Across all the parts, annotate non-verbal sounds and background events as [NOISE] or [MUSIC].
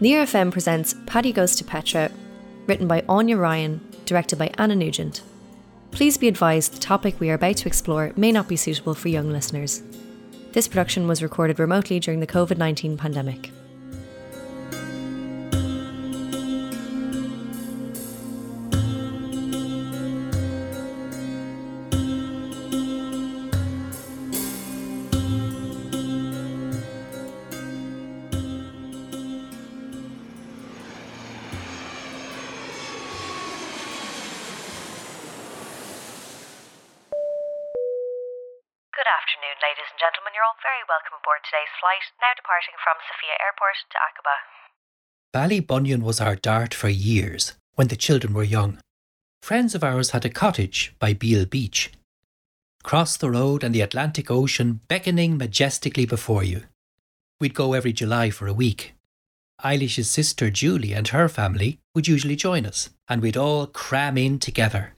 Near FM presents Paddy Goes to Petra, written by Aine Ryan, directed by Anna Nugent. Please be advised the topic we are about to explore may not be suitable for young listeners. This production was recorded remotely during the COVID 19 pandemic. Flight, now departing from Sofia Airport to Aqaba. Ballybunion was our dart for years when the children were young. Friends of ours had a cottage by Beale Beach. Cross the road and the Atlantic Ocean beckoning majestically before you. We'd go every July for a week. Eilis's sister Julie and her family would usually join us, and we'd all cram in together.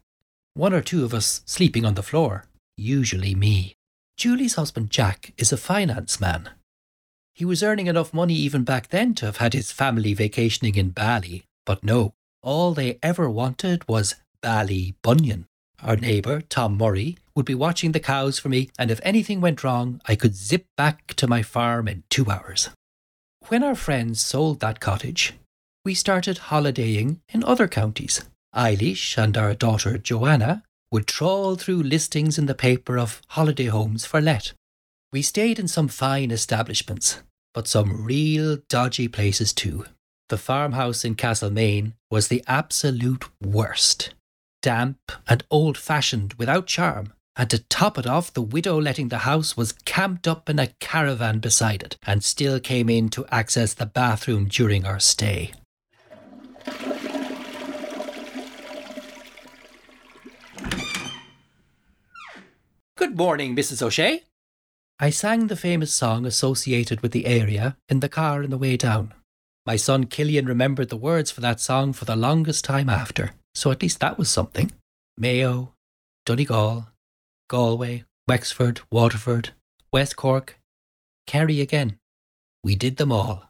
One or two of us sleeping on the floor, usually me. Julie's husband Jack is a finance man. He was earning enough money even back then to have had his family vacationing in Bali, but no, all they ever wanted was Ballybunion. Our neighbour, Tom Murray, would be watching the cows for me, and if anything went wrong, I could zip back to my farm in two hours. When our friends sold that cottage, we started holidaying in other counties. Eilis and our daughter Joanna would trawl through listings in the paper of holiday homes for let. We stayed in some fine establishments, but some real dodgy places too. The farmhouse in Castlemaine was the absolute worst. Damp and old fashioned without charm. And to top it off, the widow letting the house was camped up in a caravan beside it and still came in to access the bathroom during our stay. Good morning, Mrs. O'Shea. I sang the famous song associated with the area in the car on the way down. My son Cillian remembered the words for that song for the longest time after, so at least that was something. Mayo, Donegal, Galway, Wexford, Waterford, West Cork, Kerry again. We did them all.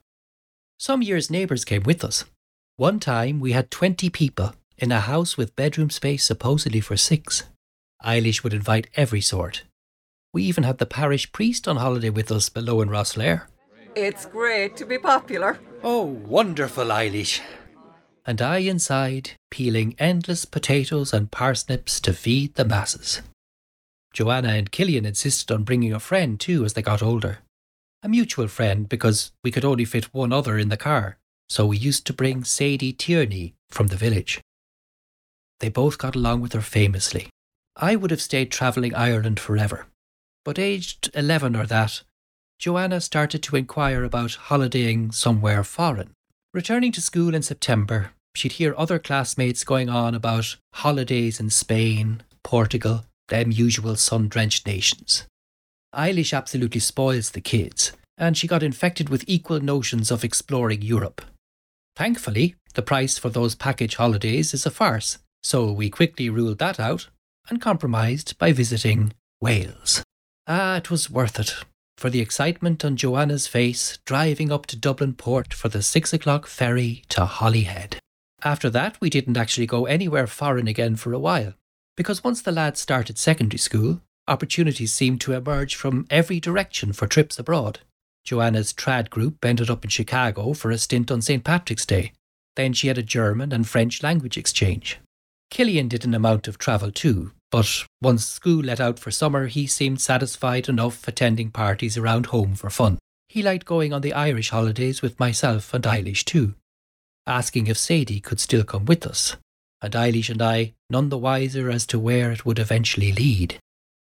Some years neighbours came with us. One time we had 20 people in a house with bedroom space supposedly for six. Eilis would invite every sort. We even had the parish priest on holiday with us below in Rosslare. It's great to be popular. Oh, wonderful, Eilis. And I inside, peeling endless potatoes and parsnips to feed the masses. Joanna and Cillian insisted on bringing a friend too as they got older. A mutual friend because we could only fit one other in the car, so we used to bring Sadie Tierney from the village. They both got along with her famously. I would have stayed travelling Ireland forever. But aged 11 or that, Joanna started to inquire about holidaying somewhere foreign. Returning to school in September, she'd hear other classmates going on about holidays in Spain, Portugal, them usual sun drenched nations. Eilis absolutely spoils the kids, and she got infected with equal notions of exploring Europe. Thankfully, the price for those package holidays is a farce, so we quickly ruled that out and compromised by visiting Wales. Ah, it was worth it, for the excitement on Joanna's face driving up to Dublin port for the six o'clock ferry to Holyhead. After that, we didn't actually go anywhere foreign again for a while, because once the lads started secondary school, opportunities seemed to emerge from every direction for trips abroad. Joanna's trad group ended up in Chicago for a stint on St. Patrick's Day. Then she had a German and French language exchange. Cillian did an amount of travel too, but once school let out for summer, he seemed satisfied enough attending parties around home for fun. He liked going on the Irish holidays with myself and Eilis too, asking if Sadie could still come with us, and Eilis and I none the wiser as to where it would eventually lead.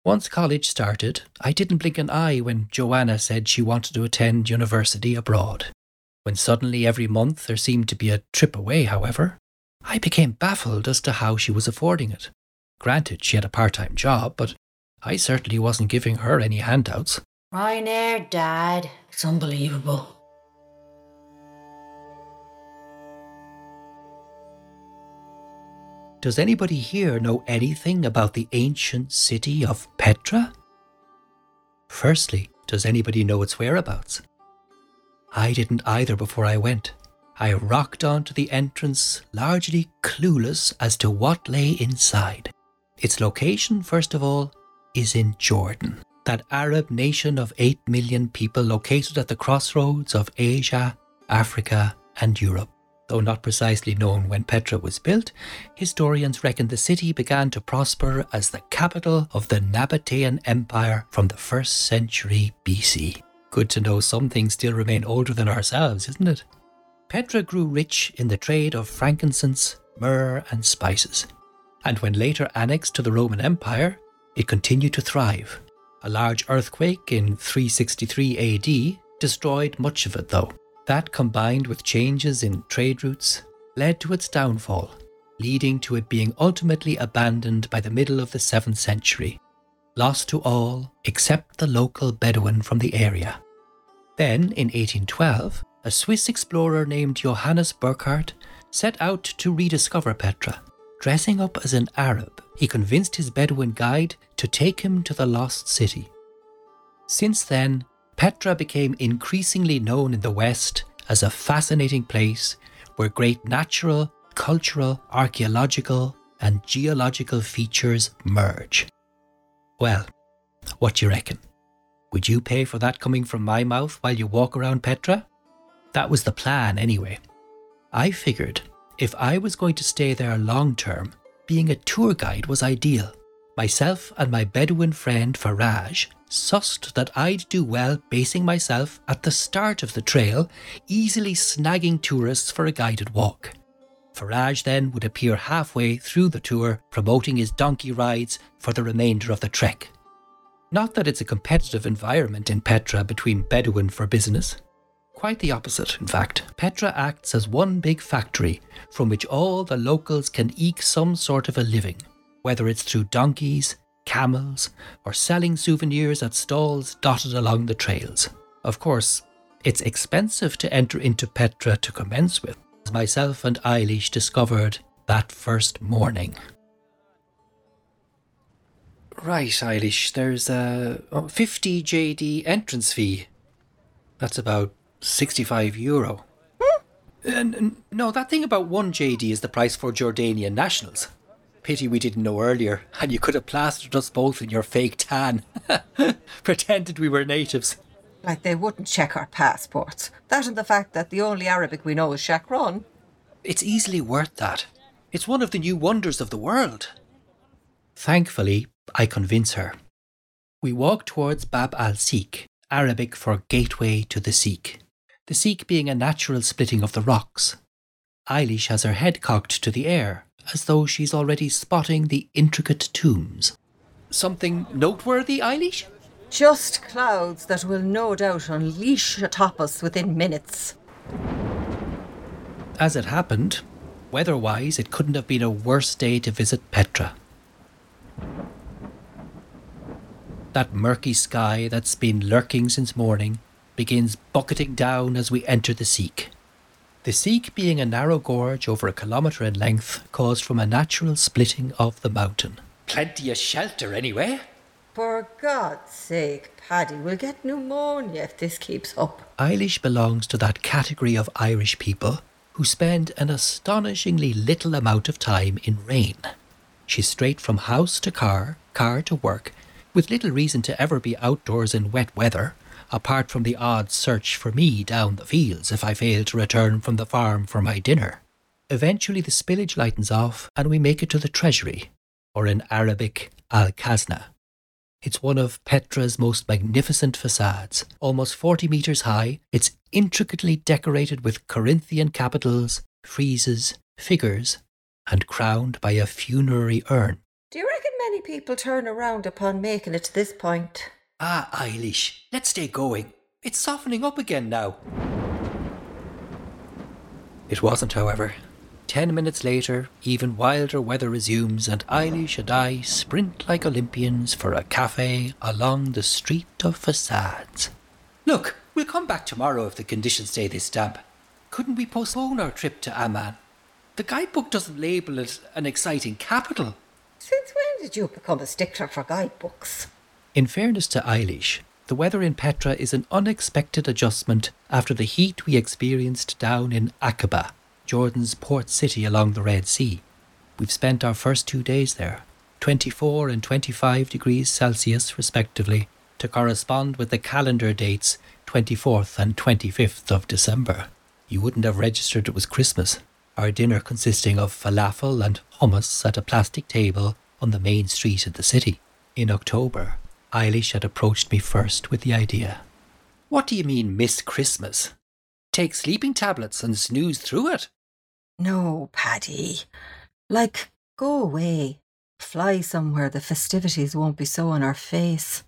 Once college started, I didn't blink an eye when Joanna said she wanted to attend university abroad. When suddenly every month there seemed to be a trip away, however, I became baffled as to how she was affording it. Granted, she had a part time job, but I certainly wasn't giving her any handouts. Ryanair, Dad. It's unbelievable. Does anybody here know anything about the ancient city of Petra? Firstly, does anybody know its whereabouts? I didn't either before I went. I rocked onto the entrance, largely clueless as to what lay inside. Its location, first of all, is in Jordan, that Arab nation of 8 million people located at the crossroads of Asia, Africa, and Europe. Though not precisely known when Petra was built, historians reckon the city began to prosper as the capital of the Nabatean Empire from the 1st century BC. Good to know some things still remain older than ourselves, isn't it? Petra grew rich in the trade of frankincense, myrrh, and spices. And when later annexed to the Roman Empire, it continued to thrive. A large earthquake in 363 AD destroyed much of it, though. That combined with changes in trade routes led to its downfall, leading to it being ultimately abandoned by the middle of the 7th century, lost to all except the local Bedouin from the area. Then, in 1812, a Swiss explorer named Johannes Burckhardt set out to rediscover Petra. Dressing up as an Arab, he convinced his Bedouin guide to take him to the lost city. Since then, Petra became increasingly known in the West as a fascinating place where great natural, cultural, archaeological, and geological features merge. Well, what do you reckon? Would you pay for that coming from my mouth while you walk around Petra? That was the plan, anyway. I figured if I was going to stay there long term, being a tour guide was ideal. Myself and my Bedouin friend Faraj sussed that I'd do well basing myself at the start of the trail, easily snagging tourists for a guided walk. Faraj then would appear halfway through the tour, promoting his donkey rides for the remainder of the trek. Not that it's a competitive environment in Petra between Bedouin for business. Quite the opposite, in fact. Petra acts as one big factory from which all the locals can eke some sort of a living, whether it's through donkeys, camels, or selling souvenirs at stalls dotted along the trails. Of course, it's expensive to enter into Petra to commence with, as myself and Eilis discovered that first morning. Right, Eilis, there's a 50 JD entrance fee. That's about 65 euro. Uh, no, that thing about 1 JD is the price for Jordanian nationals. Pity we didn't know earlier, and you could have plastered us both in your fake tan. [LAUGHS] Pretended we were natives. Like they wouldn't check our passports. That and the fact that the only Arabic we know is Shukran. It's easily worth that. It's one of the new wonders of the world. Thankfully, I convince her. We walk towards Bab al Siq, Arabic for gateway to the Siq. The Siq being a natural splitting of the rocks. Eilis has her head cocked to the air, as though she's already spotting the intricate tombs. Something noteworthy, Eilis? Just clouds that will no doubt unleash atop us within minutes. As it happened, weather wise, it couldn't have been a worse day to visit Petra. That murky sky that's been lurking since morning begins bucketing down as we enter the Siq. The Siq being a narrow gorge over a kilometre in length caused from a natural splitting of the mountain. Plenty of shelter, anyway. For God's sake, Paddy, we'll get pneumonia if this keeps up. Eilis belongs to that category of Irish people who spend an astonishingly little amount of time in rain. She's straight from house to car, car to work, with little reason to ever be outdoors in wet weather, apart from the odd search for me down the fields if I fail to return from the farm for my dinner. Eventually, the spillage lightens off and we make it to the Treasury, or in Arabic, Al Khazna. It's one of Petra's most magnificent facades. Almost 40 metres high, it's intricately decorated with Corinthian capitals, friezes, figures, and crowned by a funerary urn. Do you reckon many people turn around upon making it to this point? Ah, Eilis, let's stay going. It's softening up again now. It wasn't, however. Ten minutes later, even wilder weather resumes, and Eilis and I sprint like Olympians for a cafe along the street of facades. Look, we'll come back tomorrow if the conditions stay this damp. Couldn't we postpone our trip to Amman? The guidebook doesn't label it an exciting capital. Since when did you become a stickler for guidebooks? In fairness to Eilis, The weather in Petra is an unexpected adjustment after the heat we experienced down in Aqaba, Jordan's port city along the Red Sea. We've spent our first two days there, 24 and 25 degrees Celsius respectively, to correspond with the calendar dates 24th and 25th of December. You wouldn't have registered it was Christmas. Our dinner consisting of falafel and hummus at a plastic table on the main street of the city. In October, Eilis had approached me first with the idea. What do you mean, miss Christmas? Take sleeping tablets and snooze through it. No, Paddy. Like, go away. Fly somewhere the festivities won't be so on our face.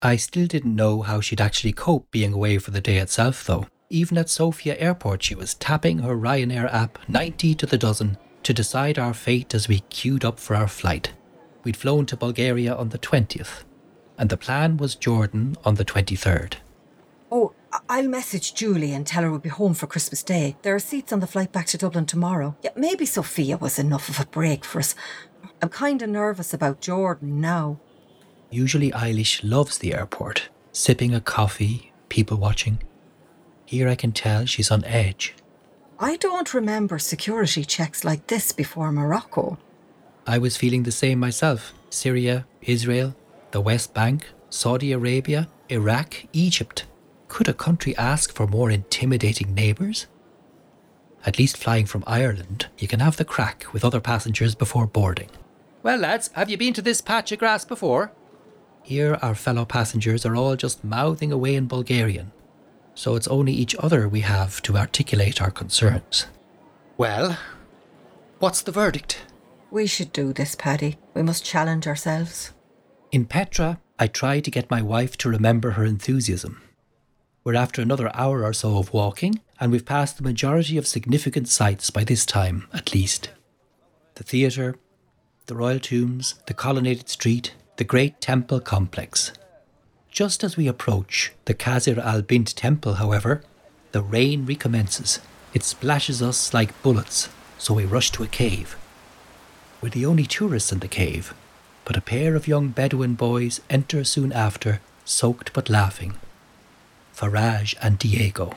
I still didn't know how she'd actually cope being away for the day itself, though. Even at Sofia Airport, she was tapping her Ryanair app 90 to the dozen to decide our fate as we queued up for our flight. We'd flown to Bulgaria on the 20th, and the plan was Jordan on the 23rd. Oh, I'll message Julie and tell her we'll be home for Christmas Day. There are seats on the flight back to Dublin tomorrow. Yeah, maybe Sofia was enough of a break for us. I'm kind of nervous about Jordan now. Usually, Eilis loves the airport, sipping a coffee, people watching. Here I can tell she's on edge. I don't remember security checks like this before Morocco. I was feeling the same myself. Syria, Israel, the West Bank, Saudi Arabia, Iraq, Egypt. Could a country ask for more intimidating neighbours? At least flying from Ireland, you can have the crack with other passengers before boarding. Well, lads, have you been to this patch of grass before? Here, our fellow passengers are all just mouthing away in Bulgarian, so it's only each other we have to articulate our concerns. Well, what's the verdict? We should do this, Paddy. We must challenge ourselves. In Petra, I try to get my wife to remember her enthusiasm. We're after another hour or so of walking, and we've passed the majority of significant sites by this time, at least. The theatre, the royal tombs, the colonnaded street, the great temple complex. Just as we approach the Qasr al Bint temple, however, the rain recommences. It splashes us like bullets, so we rush to a cave. We're the only tourists in the cave, but a pair of young Bedouin boys enter soon after, soaked but laughing. Faraj and Diego.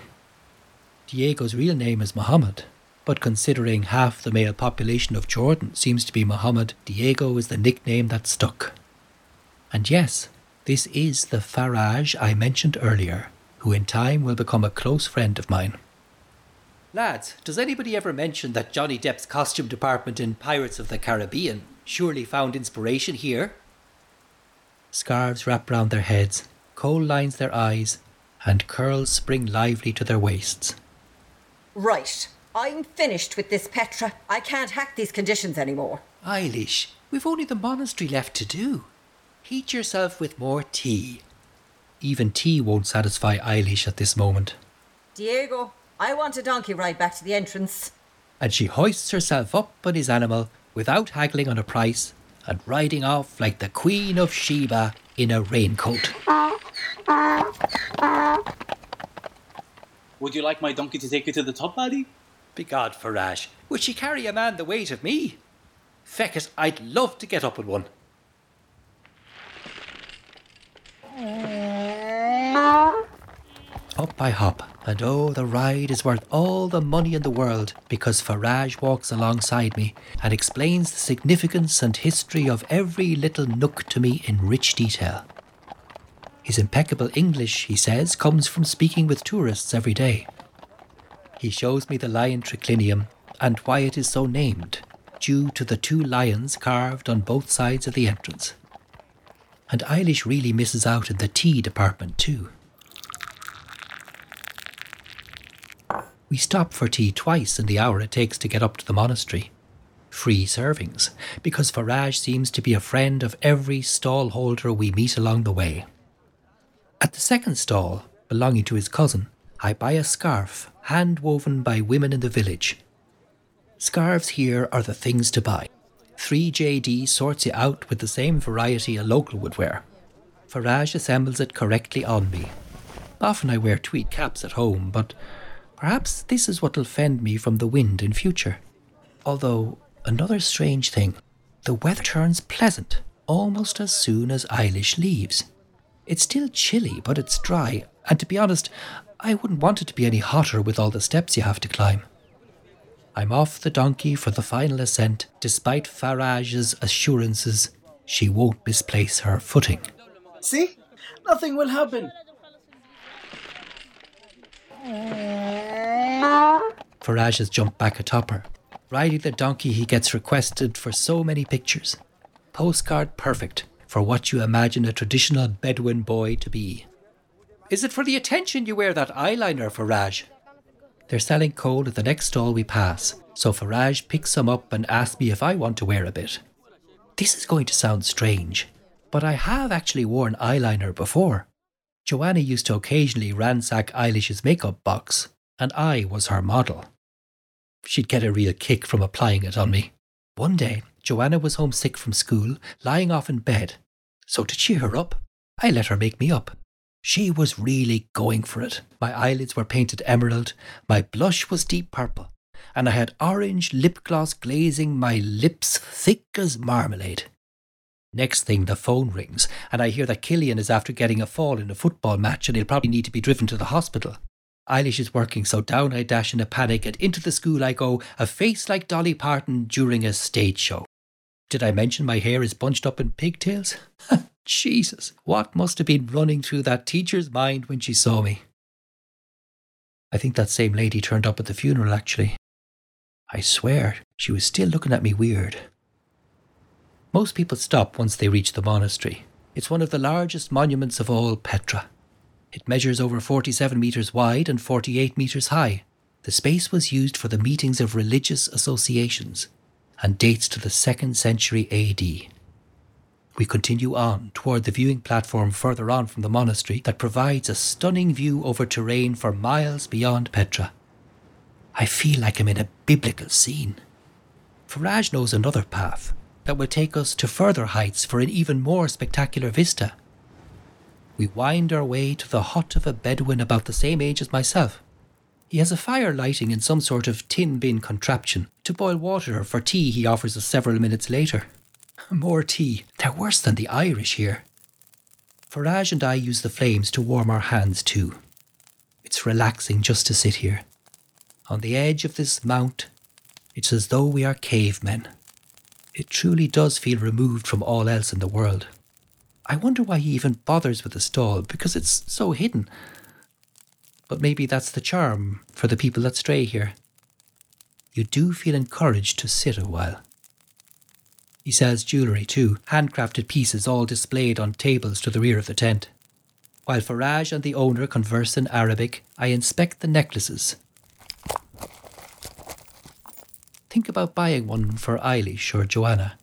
Diego's real name is Muhammad, but considering half the male population of Jordan seems to be Muhammad, Diego is the nickname that stuck. And yes, this is the Faraj I mentioned earlier, who in time will become a close friend of mine. Lads, does anybody ever mention that Johnny Depp's costume department in Pirates of the Caribbean surely found inspiration here? Scarves wrap round their heads, kohl lines their eyes, and curls spring lively to their waists. Right. I'm finished with this, Petra. I can't hack these conditions anymore. Eilis, we've only the monastery left to do. Heat yourself with more tea. Even tea won't satisfy Eilis at this moment, Diego, I want a donkey ride back to the entrance. and she hoists herself up on his animal without haggling on a price and riding off like the Queen of Sheba in a raincoat. Would you like my donkey to take you to the top, laddie? Begod, Faraj, would she carry a man the weight of me? Feck it, I'd love to get up on one. Up I hop, and oh, the ride is worth all the money in the world because Faraj walks alongside me and explains the significance and history of every little nook to me in rich detail. His impeccable English, he says, comes from speaking with tourists every day. He shows me the lion triclinium and why it is so named, due to the two lions carved on both sides of the entrance. And Eilis really misses out in the tea department too. We stop for tea twice in the hour it takes to get up to the monastery. Free servings, because Faraj seems to be a friend of every stall holder we meet along the way. At the second stall, belonging to his cousin, I buy a scarf hand woven by women in the village. Scarves here are the things to buy. 3JD sorts you out with the same variety a local would wear. Faraj assembles it correctly on me. Often I wear tweed caps at home, but perhaps this is what'll fend me from the wind in future. Although, another strange thing, the weather turns pleasant almost as soon as Eilis leaves. It's still chilly, but it's dry, and to be honest, I wouldn't want it to be any hotter with all the steps you have to climb. I'm off the donkey for the final ascent, despite Faraj's assurances she won't misplace her footing. See? Nothing will happen. Faraj has jumped back atop her. Riding the donkey, he gets requested for so many pictures. Postcard perfect for what you imagine a traditional Bedouin boy to be. Is it for the attention you wear that eyeliner, Faraj? They're selling kohl at the next stall we pass, so Faraj picks some up and asks me if I want to wear a bit. This is going to sound strange, but I have actually worn eyeliner before. Joanna used to occasionally ransack Eilis's makeup box, and I was her model. She'd get a real kick from applying it on me. One day, Joanna was homesick from school, lying off in bed. So to cheer her up, I let her make me up. She was really going for it. My eyelids were painted emerald, my blush was deep purple, and I had orange lip gloss glazing my lips thick as marmalade. Next thing, the phone rings, and I hear that Cillian is after getting a fall in a football match and he'll probably need to be driven to the hospital. Eilis is working, so down I dash in a panic, and into the school I go, a face like Dolly Parton during a stage show. Did I mention my hair is bunched up in pigtails? [LAUGHS] Jesus, what must have been running through that teacher's mind when she saw me? I think that same lady turned up at the funeral, actually. I swear she was still looking at me weird. Most people stop once they reach the monastery. It's one of the largest monuments of all Petra. It measures over 47 metres wide and 48 metres high. The space was used for the meetings of religious associations and dates to the 2nd century AD. We continue on toward the viewing platform further on from the monastery that provides a stunning view over terrain for miles beyond Petra. I feel like I'm in a biblical scene. Faraj knows another path that will take us to further heights for an even more spectacular vista. We wind our way to the hut of a Bedouin about the same age as myself. He has a fire lighting in some sort of tin bin contraption. To boil water for tea, he offers us several minutes later. [LAUGHS] More tea. They're worse than the Irish here. Faraj and I use the flames to warm our hands too. It's relaxing just to sit here. On the edge of this mount, it's as though we are cavemen. It truly does feel removed from all else in the world. I wonder why he even bothers with the stall, because it's so hidden. But maybe that's the charm for the people that stray here. You do feel encouraged to sit a while. He sells jewellery too, handcrafted pieces all displayed on tables to the rear of the tent. While Faraj and the owner converse in Arabic, I inspect the necklaces. Think about buying one for Eilis or Joanna.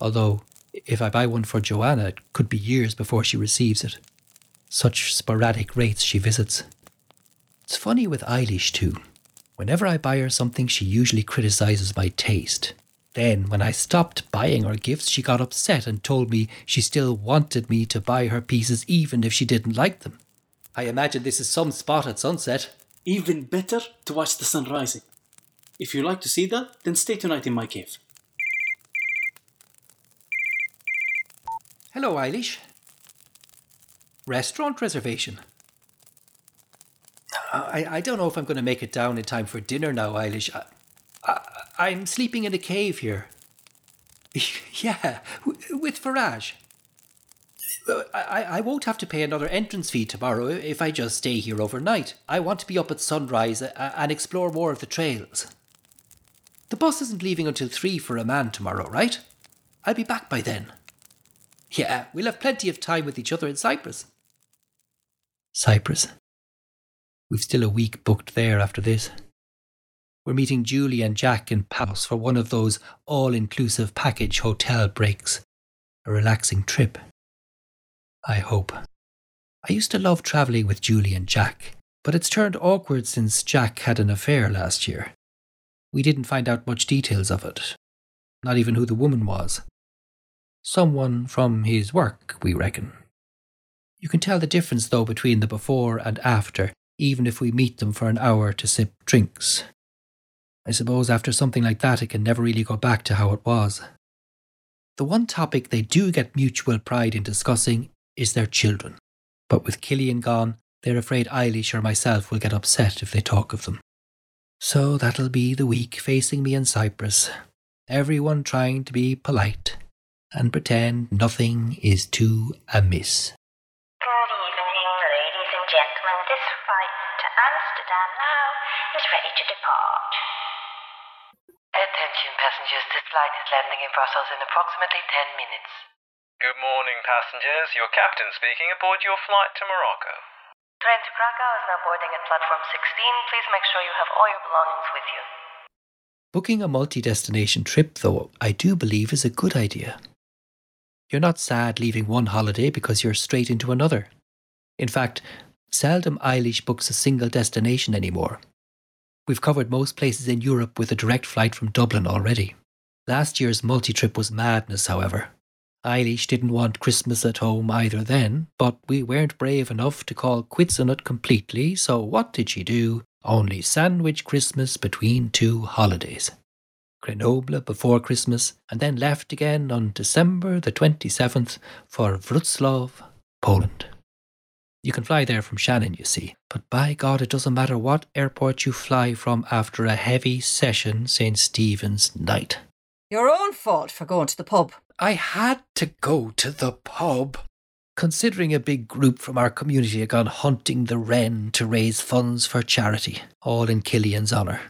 Although, if I buy one for Joanna, it could be years before she receives it. Such sporadic rates she visits. It's funny with Eilis too. Whenever I buy her something, she usually criticizes my taste. Then, when I stopped buying her gifts, she got upset and told me she still wanted me to buy her pieces even if she didn't like them. I imagine this is some spot at sunset. Even better to watch the sun rising. If you like to see that, then stay tonight in my cave. Hello, Eilis. Restaurant reservation. I, I don't know if I'm going to make it down in time for dinner now, Eilis. I, I, I'm sleeping in a cave here. [LAUGHS] yeah, w- with Faraj. Uh, I, I won't have to pay another entrance fee tomorrow if I just stay here overnight. I want to be up at sunrise and explore more of the trails. The bus isn't leaving until three for Amman tomorrow, right? I'll be back by then. Yeah, we'll have plenty of time with each other in Cyprus. Cyprus? We've still a week booked there after this. We're meeting Julie and Jack in Palos for one of those all inclusive package hotel breaks. A relaxing trip. I hope. I used to love travelling with Julie and Jack, but it's turned awkward since Jack had an affair last year. We didn't find out much details of it, not even who the woman was. Someone from his work, we reckon. You can tell the difference, though, between the before and after, even if we meet them for an hour to sip drinks. I suppose after something like that, it can never really go back to how it was. The one topic they do get mutual pride in discussing is their children. But with Cillian gone, they're afraid Eilis or myself will get upset if they talk of them. So that'll be the week facing me in Cyprus. Everyone trying to be polite and pretend nothing is too amiss. Good evening, ladies and gentlemen. This flight to Amsterdam now is ready to depart. Attention passengers, this flight is landing in Brussels in approximately 10 minutes. Good morning, passengers. Your captain speaking aboard your flight to Morocco. Train to Krakow is now boarding at platform 16. Please make sure you have all your belongings with you. Booking a multi destination trip, though, I do believe is a good idea. You're not sad leaving one holiday because you're straight into another. In fact, seldom Eilis books a single destination anymore. We've covered most places in Europe with a direct flight from Dublin already. Last year's multi trip was madness, however. Eilis didn't want Christmas at home either then, but we weren't brave enough to call quits on it completely, so what did she do? Only sandwich Christmas between two holidays. Grenoble before Christmas, and then left again on December the 27th for Wrocław, Poland. You can fly there from Shannon, you see, but by God, it doesn't matter what airport you fly from after a heavy session St. Stephen's night. Your own fault for going to the pub. I had to go to the pub. Considering a big group from our community had gone hunting the wren to raise funds for charity, all in Cillian's honour.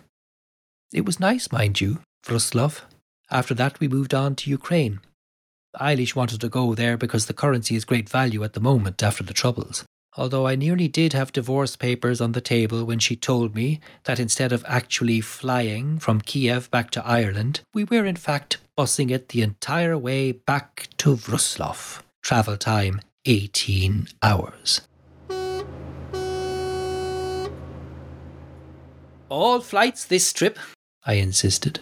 It was nice, mind you, Wrocław. After that, we moved on to Ukraine. Eilis wanted to go there because the currency is great value at the moment after the Troubles. Although I nearly did have divorce papers on the table when she told me that instead of actually flying from Kiev back to Ireland, we were in fact busing it the entire way back to Wrocław. Travel time 18 hours. All flights this trip, I insisted.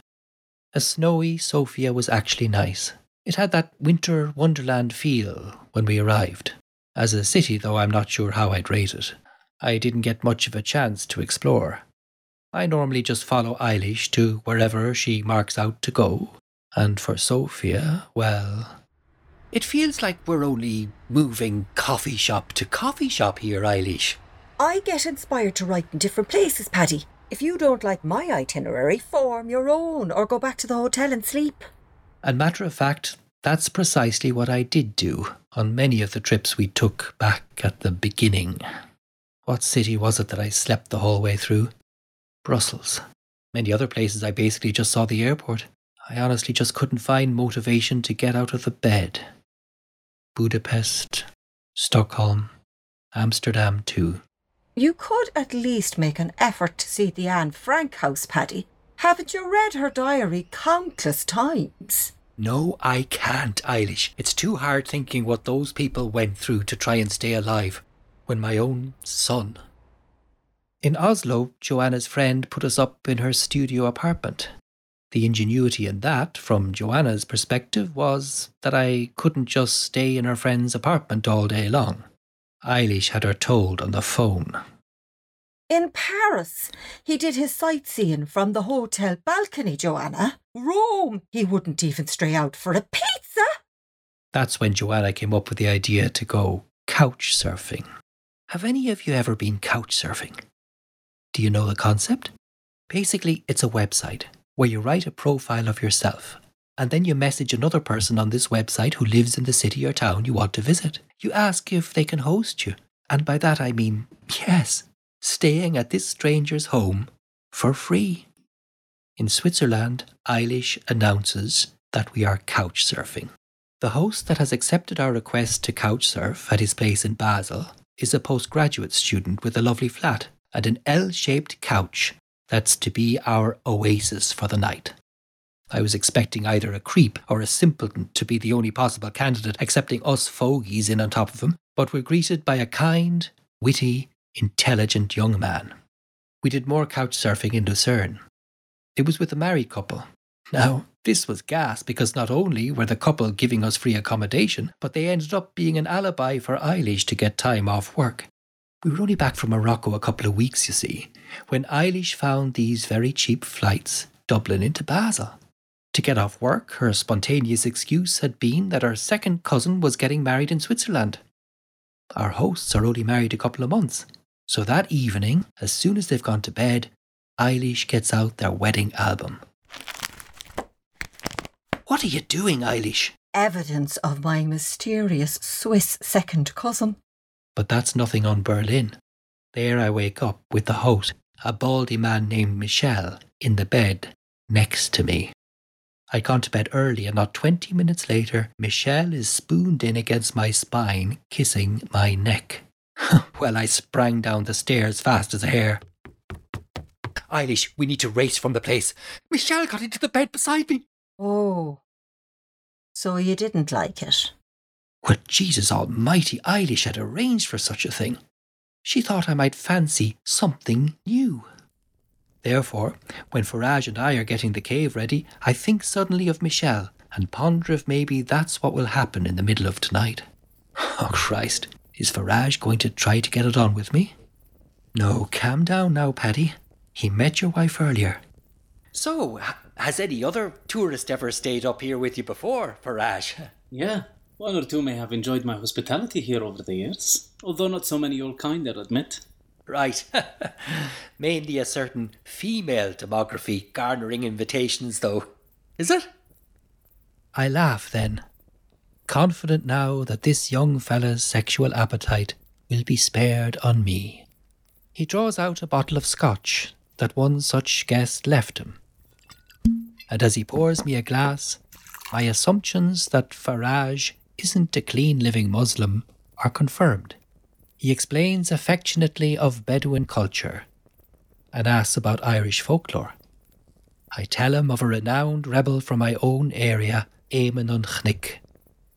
A snowy Sofia was actually nice. It had that winter wonderland feel when we arrived. As a city, though, I'm not sure how I'd rate it. I didn't get much of a chance to explore. I normally just follow Eilis to wherever she marks out to go. And for Sofia, well, it feels like we're only moving coffee shop to coffee shop here, Eilis. I get inspired to write in different places, Paddy. If you don't like my itinerary, form your own or go back to the hotel and sleep. And matter of fact, that's precisely what I did do on many of the trips we took back at the beginning. What city was it that I slept the whole way through? Brussels. Many other places I basically just saw the airport. I honestly just couldn't find motivation to get out of the bed. Budapest, Stockholm, Amsterdam too. You could at least make an effort to see the Anne Frank house, Paddy. Haven't you read her diary countless times? No, I can't, Eilis. It's too hard thinking what those people went through to try and stay alive when my own son. In Oslo, Joanna's friend put us up in her studio apartment. The ingenuity in that, from Joanna's perspective, was that I couldn't just stay in her friend's apartment all day long. Eilis had her told on the phone. In Paris, he did his sightseeing from the hotel balcony, Joanna. Rome, he wouldn't even stray out for a pizza. That's when Joanna came up with the idea to go couch surfing. Have any of you ever been couch surfing? Do you know the concept? Basically, it's a website where you write a profile of yourself and then you message another person on this website who lives in the city or town you want to visit. You ask if they can host you. And by that I mean, yes, staying at this stranger's home for free. In Switzerland, Eilis announces that we are couch surfing. The host that has accepted our request to couch surf at his place in Basel is a postgraduate student with a lovely flat and an L shaped couch that's to be our oasis for the night. I was expecting either a creep or a simpleton to be the only possible candidate, accepting us fogies in on top of him, but we were greeted by a kind, witty, intelligent young man. We did more couch surfing in Lucerne. It was with a married couple. Now, this was gas because not only were the couple giving us free accommodation, but they ended up being an alibi for Eilis to get time off work. We were only back from Morocco a couple of weeks, you see, when Eilis found these very cheap flights Dublin into Basel. To get off work, her spontaneous excuse had been that her second cousin was getting married in Switzerland. Our hosts are only married a couple of months. So that evening, as soon as they've gone to bed, Eilis gets out their wedding album. What are you doing, Eilis? Evidence of my mysterious Swiss second cousin. But that's nothing on Berlin. There I wake up with the host, a baldy man named Michel, in the bed next to me. I'd gone to bed early, and not twenty minutes later, Michel is spooned in against my spine, kissing my neck. [LAUGHS] well, I sprang down the stairs fast as a hare. Eilis, we need to race from the place. Michel got into the bed beside me. Oh. So you didn't like it? Well, Jesus Almighty, Eilis had arranged for such a thing. She thought I might fancy something new. Therefore, when Faraj and I are getting the cave ready, I think suddenly of Michel and ponder if maybe that's what will happen in the middle of tonight. Oh, Christ, is Faraj going to try to get it on with me? No, calm down now, Paddy. He met your wife earlier. So, has any other tourist ever stayed up here with you before, Faraj? [LAUGHS] Yeah, one or two may have enjoyed my hospitality here over the years, although not so many old kind, I'll admit. Right. [LAUGHS] Mainly a certain female demography garnering invitations, though. Is it? I laugh then, confident now that this young fella's sexual appetite will be spared on me. He draws out a bottle of scotch that one such guest left him. And as he pours me a glass, my assumptions that Faraj isn't a clean living Muslim are confirmed. He explains affectionately of Bedouin culture and asks about Irish folklore. I tell him of a renowned rebel from my own area, Eamon on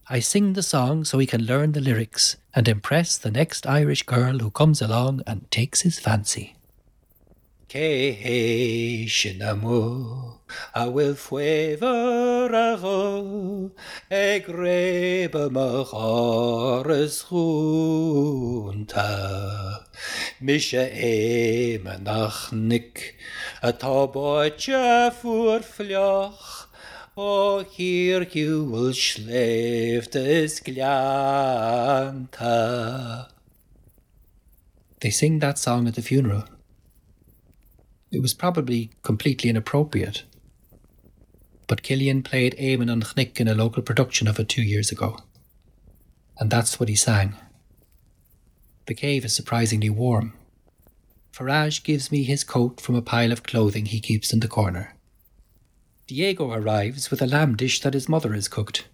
I sing the song so he can learn the lyrics and impress the next Irish girl who comes along and takes his fancy. Que shinamo a will fwever ago e grebe machares junta mische eme nach nick a taboitje voor vljoch o hier will schläft es glanta They sing that song at the funeral. It was probably completely inappropriate. But Cillian played Éamonn an Chnoic in a local production of it two years ago. And that's what he sang. The cave is surprisingly warm. Faraj gives me his coat from a pile of clothing he keeps in the corner. Diego arrives with a lamb dish that his mother has cooked.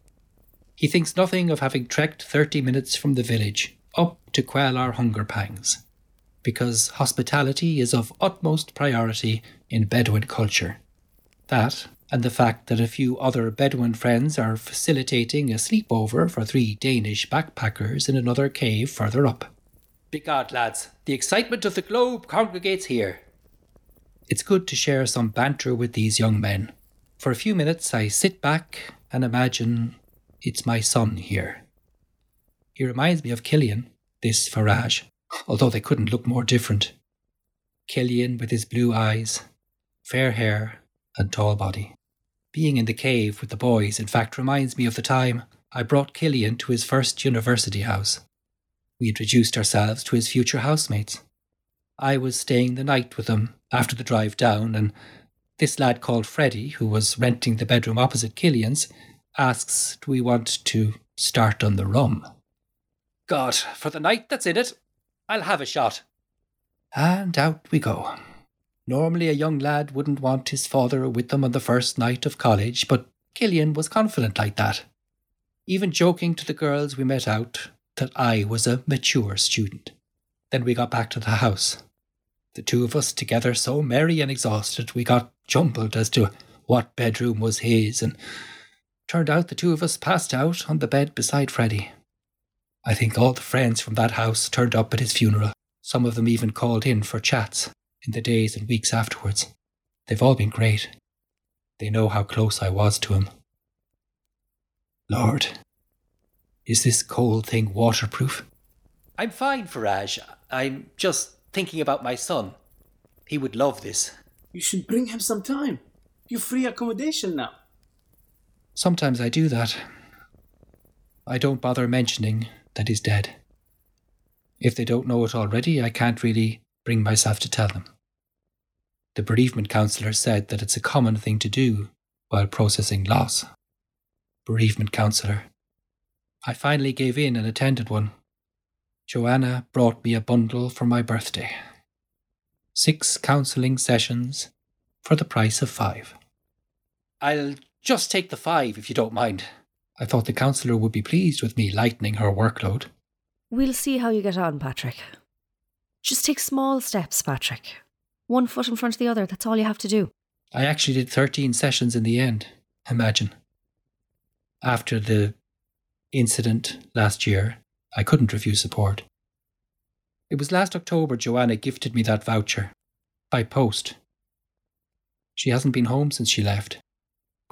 He thinks nothing of having trekked thirty minutes from the village up to quell our hunger pangs because hospitality is of utmost priority in Bedouin culture. That, and the fact that a few other Bedouin friends are facilitating a sleepover for three Danish backpackers in another cave further up. Begod, lads, the excitement of the globe congregates here. It's good to share some banter with these young men. For a few minutes, I sit back and imagine it's my son here. He reminds me of Cillian, this Faraj although they couldn't look more different. Cillian with his blue eyes, fair hair, and tall body. Being in the cave with the boys, in fact, reminds me of the time I brought Cillian to his first university house. We introduced ourselves to his future housemates. I was staying the night with them after the drive down, and this lad called Freddie, who was renting the bedroom opposite Cillian's, asks, Do we want to start on the rum? God, for the night that's in it, I'll have a shot. And out we go. Normally, a young lad wouldn't want his father with them on the first night of college, but Cillian was confident like that. Even joking to the girls we met out that I was a mature student. Then we got back to the house. The two of us together, so merry and exhausted, we got jumbled as to what bedroom was his, and turned out the two of us passed out on the bed beside Freddie. I think all the friends from that house turned up at his funeral. Some of them even called in for chats in the days and weeks afterwards. They've all been great. They know how close I was to him. Lord, is this cold thing waterproof? I'm fine, Faraj. I'm just thinking about my son. He would love this. You should bring him some time. You've free accommodation now. Sometimes I do that. I don't bother mentioning that he's dead. If they don't know it already, I can't really bring myself to tell them. The bereavement counsellor said that it's a common thing to do while processing loss. Bereavement counsellor. I finally gave in and attended one. Joanna brought me a bundle for my birthday. Six counselling sessions for the price of five. I'll just take the five if you don't mind. I thought the counsellor would be pleased with me lightening her workload. We'll see how you get on, Patrick. Just take small steps, Patrick. One foot in front of the other, that's all you have to do. I actually did 13 sessions in the end, imagine. After the incident last year, I couldn't refuse support. It was last October Joanna gifted me that voucher by post. She hasn't been home since she left.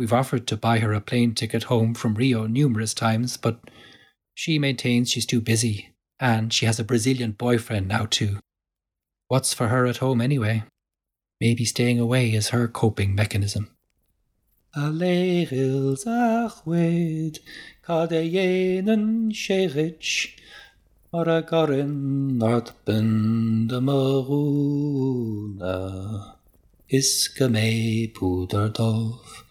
We've offered to buy her a plane ticket home from Rio numerous times, but she maintains she's too busy, and she has a Brazilian boyfriend now, too. What's for her at home anyway? Maybe staying away is her coping mechanism. Maruna, iske me puderdorf,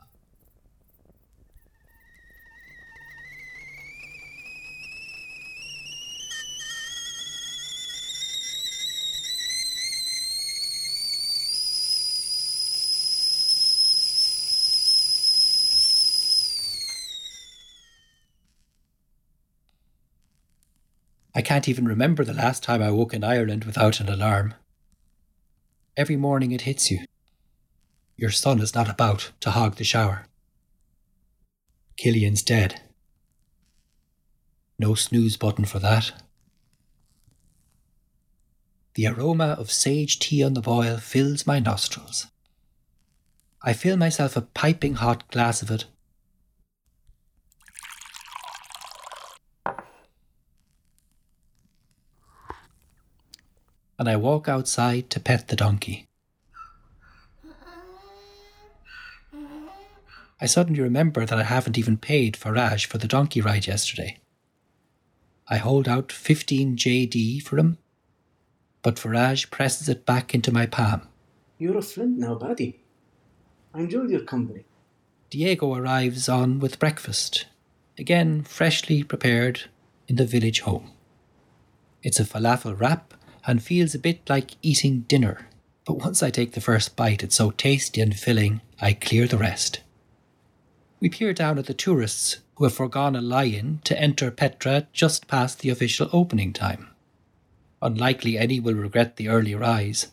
I can't even remember the last time I woke in Ireland without an alarm. Every morning it hits you. Your son is not about to hog the shower. Cillian's dead. No snooze button for that. The aroma of sage tea on the boil fills my nostrils. I fill myself a piping hot glass of it and I walk outside to pet the donkey. I suddenly remember that I haven't even paid Faraj for the donkey ride yesterday. I hold out 15 JD for him, but Faraj presses it back into my palm. You're a flint now, Paddy. I enjoy your company. Diego arrives on with breakfast, again freshly prepared in the village home. It's a falafel wrap and feels a bit like eating dinner. But once I take the first bite, it's so tasty and filling, I clear the rest. We peer down at the tourists who have foregone a lie in to enter Petra just past the official opening time. Unlikely any will regret the early rise,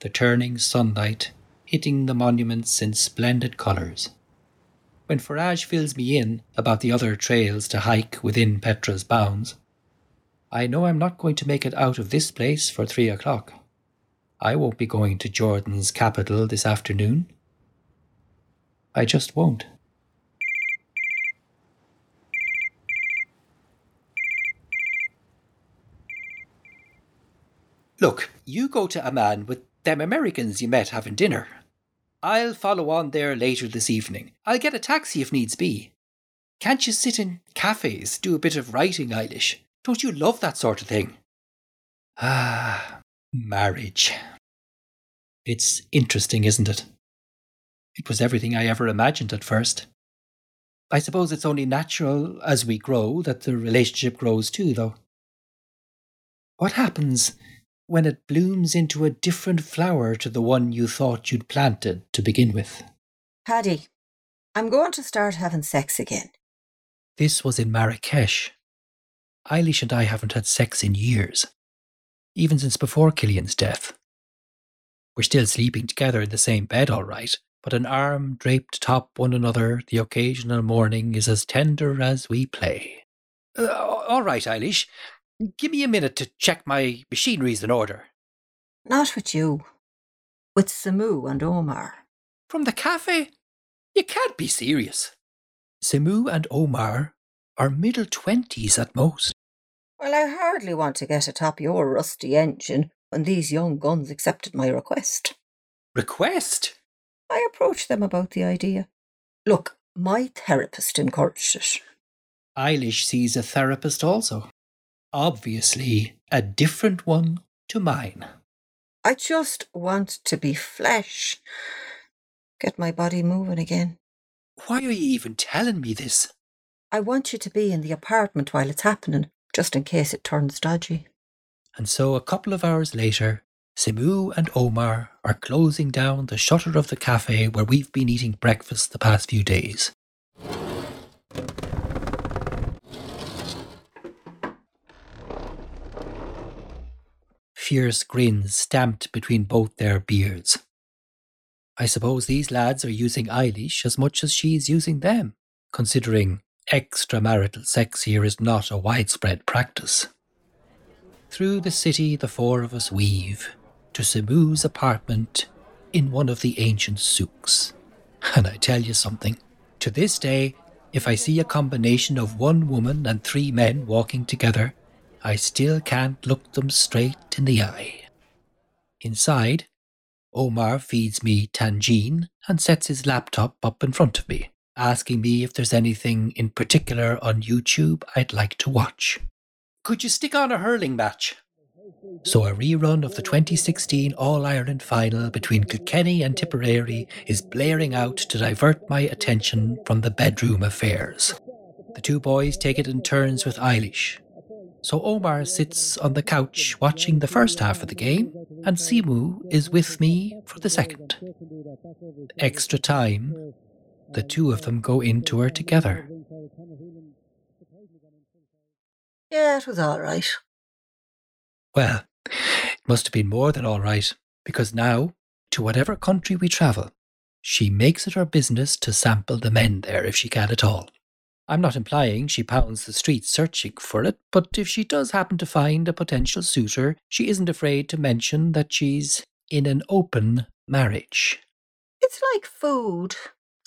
the turning sunlight hitting the monuments in splendid colours. When Faraj fills me in about the other trails to hike within Petra's bounds, I know I'm not going to make it out of this place for three o'clock. I won't be going to Jordan's capital this afternoon. I just won't. Look, you go to Amman with them Americans you met having dinner. I'll follow on there later this evening. I'll get a taxi if needs be. Can't you sit in cafes, do a bit of writing, Eilis? Don't you love that sort of thing? Ah, marriage. It's interesting, isn't it? It was everything I ever imagined at first. I suppose it's only natural as we grow that the relationship grows too, though. What happens when it blooms into a different flower to the one you thought you'd planted to begin with? Paddy, I'm going to start having sex again. This was in Marrakesh. Eilis and I haven't had sex in years, even since before Cillian's death. We're still sleeping together in the same bed, all right, but an arm draped atop one another the occasional morning is as tender as we play. Uh, all right, Eilis, give me a minute to check my machinery's in order. Not with you, with Samu and Omar. From the cafe? You can't be serious. Samu and Omar are middle twenties at most. Well, I hardly want to get atop your rusty engine when these young guns accepted my request. Request? I approached them about the idea. Look, my therapist encouraged it. Eilis sees a therapist also. Obviously, a different one to mine. I just want to be flesh. Get my body moving again. Why are you even telling me this? I want you to be in the apartment while it's happening, just in case it turns dodgy. And so a couple of hours later, Simu and Omar are closing down the shutter of the cafe where we've been eating breakfast the past few days. Fierce grins stamped between both their beards. I suppose these lads are using Eilis as much as she's using them, considering extramarital sex here is not a widespread practice. Through the city the four of us weave to Simu's apartment in one of the ancient souks. And I tell you something, to this day, if I see a combination of one woman and three men walking together, I still can't look them straight in the eye. Inside, Omar feeds me tangine and sets his laptop up in front of me, asking me if there's anything in particular on YouTube I'd like to watch. Could you stick on a hurling match? So a rerun of the 2016 All Ireland final between Kilkenny and Tipperary is blaring out to divert my attention from the bedroom affairs. The two boys take it in turns with Eilis. So Omar sits on the couch watching the first half of the game, and Simu is with me for the second. Extra time, the two of them go into her together. Yeah, it was all right. Well, it must have been more than all right, because now, to whatever country we travel, she makes it her business to sample the men there if she can at all. I'm not implying she pounds the streets searching for it, but if she does happen to find a potential suitor, she isn't afraid to mention that she's in an open marriage. It's like food.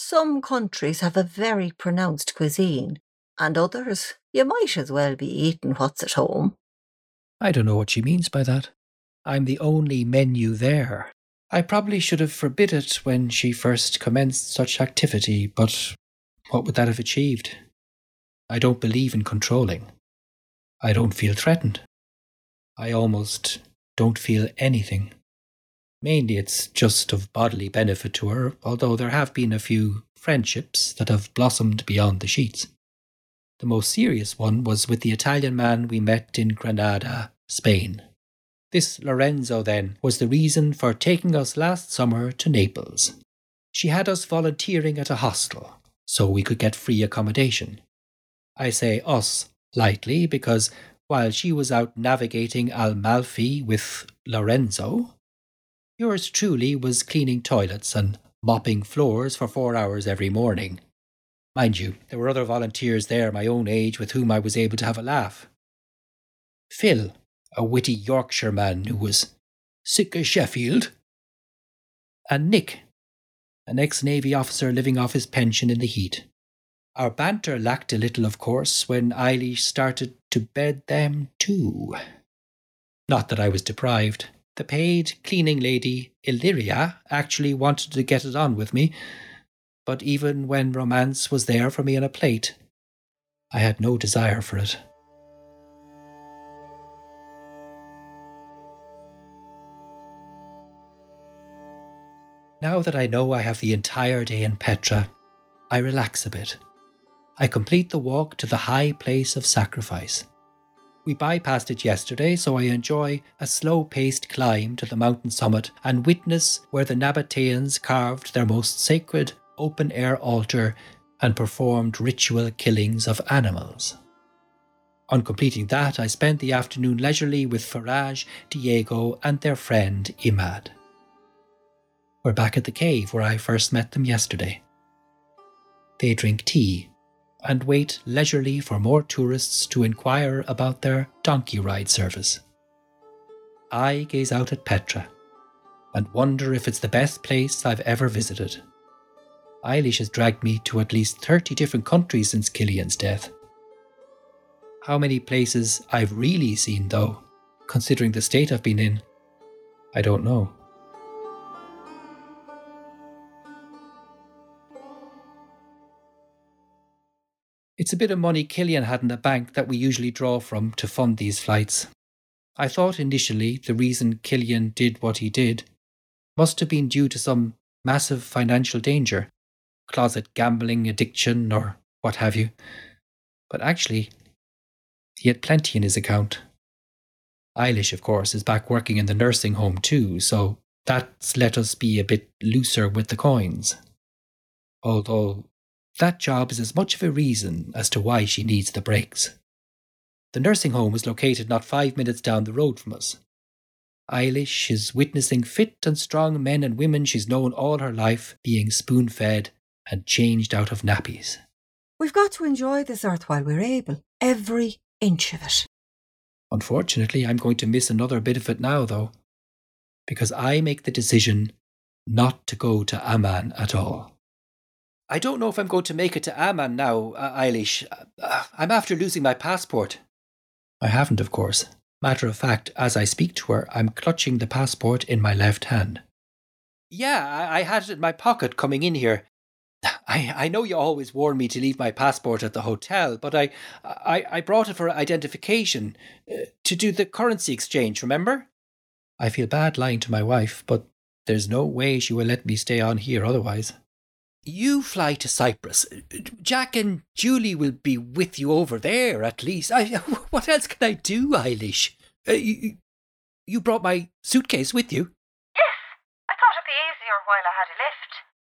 Some countries have a very pronounced cuisine, and others, you might as well be eating what's at home. I don't know what she means by that. I'm the only menu there. I probably should have forbid it when she first commenced such activity, but what would that have achieved? I don't believe in controlling. I don't feel threatened. I almost don't feel anything. Mainly it's just of bodily benefit to her, although there have been a few friendships that have blossomed beyond the sheets. The most serious one was with the Italian man we met in Granada, Spain. This Lorenzo, then, was the reason for taking us last summer to Naples. She had us volunteering at a hostel, so we could get free accommodation. I say us lightly because while she was out navigating Amalfi with Lorenzo, yours truly was cleaning toilets and mopping floors for four hours every morning Mind you, there were other volunteers there my own age with whom I was able to have a laugh. Phil, a witty Yorkshire man who was sick of Sheffield, and Nick, an ex Navy officer living off his pension in the heat. Our banter lacked a little, of course, when Eilis started to bed them too. Not that I was deprived. The paid cleaning lady, Illyria, actually wanted to get it on with me, but even when romance was there for me on a plate, I had no desire for it. Now that I know I have the entire day in Petra, I relax a bit. I complete the walk to the high place of sacrifice. We bypassed it yesterday, so I enjoy a slow paced climb to the mountain summit and witness where the Nabateans carved their most sacred open air altar and performed ritual killings of animals. On completing that, I spent the afternoon leisurely with Faraj, Diego, and their friend Imad. We're back at the cave where I first met them yesterday. They drink tea and wait leisurely for more tourists to inquire about their donkey ride service. I gaze out at Petra and wonder if it's the best place I've ever visited. Eilis has dragged me to at least 30 different countries since Cillian's death. How many places I've really seen, though, considering the state I've been in, I don't know. It's a bit of money Cillian had in the bank that we usually draw from to fund these flights. I thought initially the reason Cillian did what he did must have been due to some massive financial danger, closet gambling addiction, or what have you. But actually, he had plenty in his account. Eilis, of course, is back working in the nursing home too, so that's let us be a bit looser with the coins. Although that job is as much of a reason as to why she needs the breaks. The nursing home is located not five minutes down the road from us. Eilis is witnessing fit and strong men and women she's known all her life being spoon fed and changed out of nappies. We've got to enjoy this earth while we're able, every inch of it. Unfortunately, I'm going to miss another bit of it now, though, because I make the decision not to go to Amman at all. I don't know if I'm going to make it to Amman now, uh, Eilis. Uh, I'm after losing my passport. I haven't, of course. Matter of fact, as I speak to her, I'm clutching the passport in my left hand. Yeah, I, I had it in my pocket coming in here. I, I know you always warn me to leave my passport at the hotel, but I, I, I brought it for identification, uh, to do the currency exchange, remember? I feel bad lying to my wife, but there's no way she will let me stay on here otherwise. You fly to Cyprus. Jack and Julie will be with you over there, at least. I, [LAUGHS] what else can I do, Eilis? Uh, you, you brought my suitcase with you? Yes, I thought it'd be easier while I had a lift.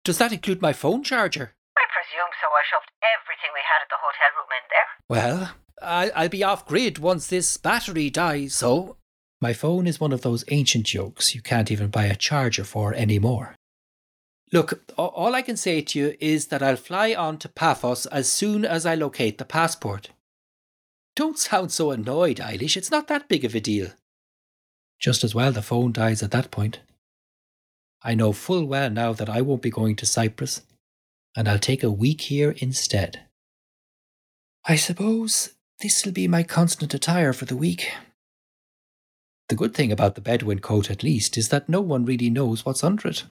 Does that include my phone charger? I presume so. I shoved everything we had at the hotel room in there. Well, I, I'll be off grid once this battery dies, so. My phone is one of those ancient jokes you can't even buy a charger for anymore. Look, all I can say to you is that I'll fly on to Paphos as soon as I locate the passport. Don't sound so annoyed, Eilis. It's not that big of a deal. Just as well the phone dies at that point. I know full well now that I won't be going to Cyprus, and I'll take a week here instead. I suppose this'll be my constant attire for the week. The good thing about the Bedouin coat, at least, is that no one really knows what's under it.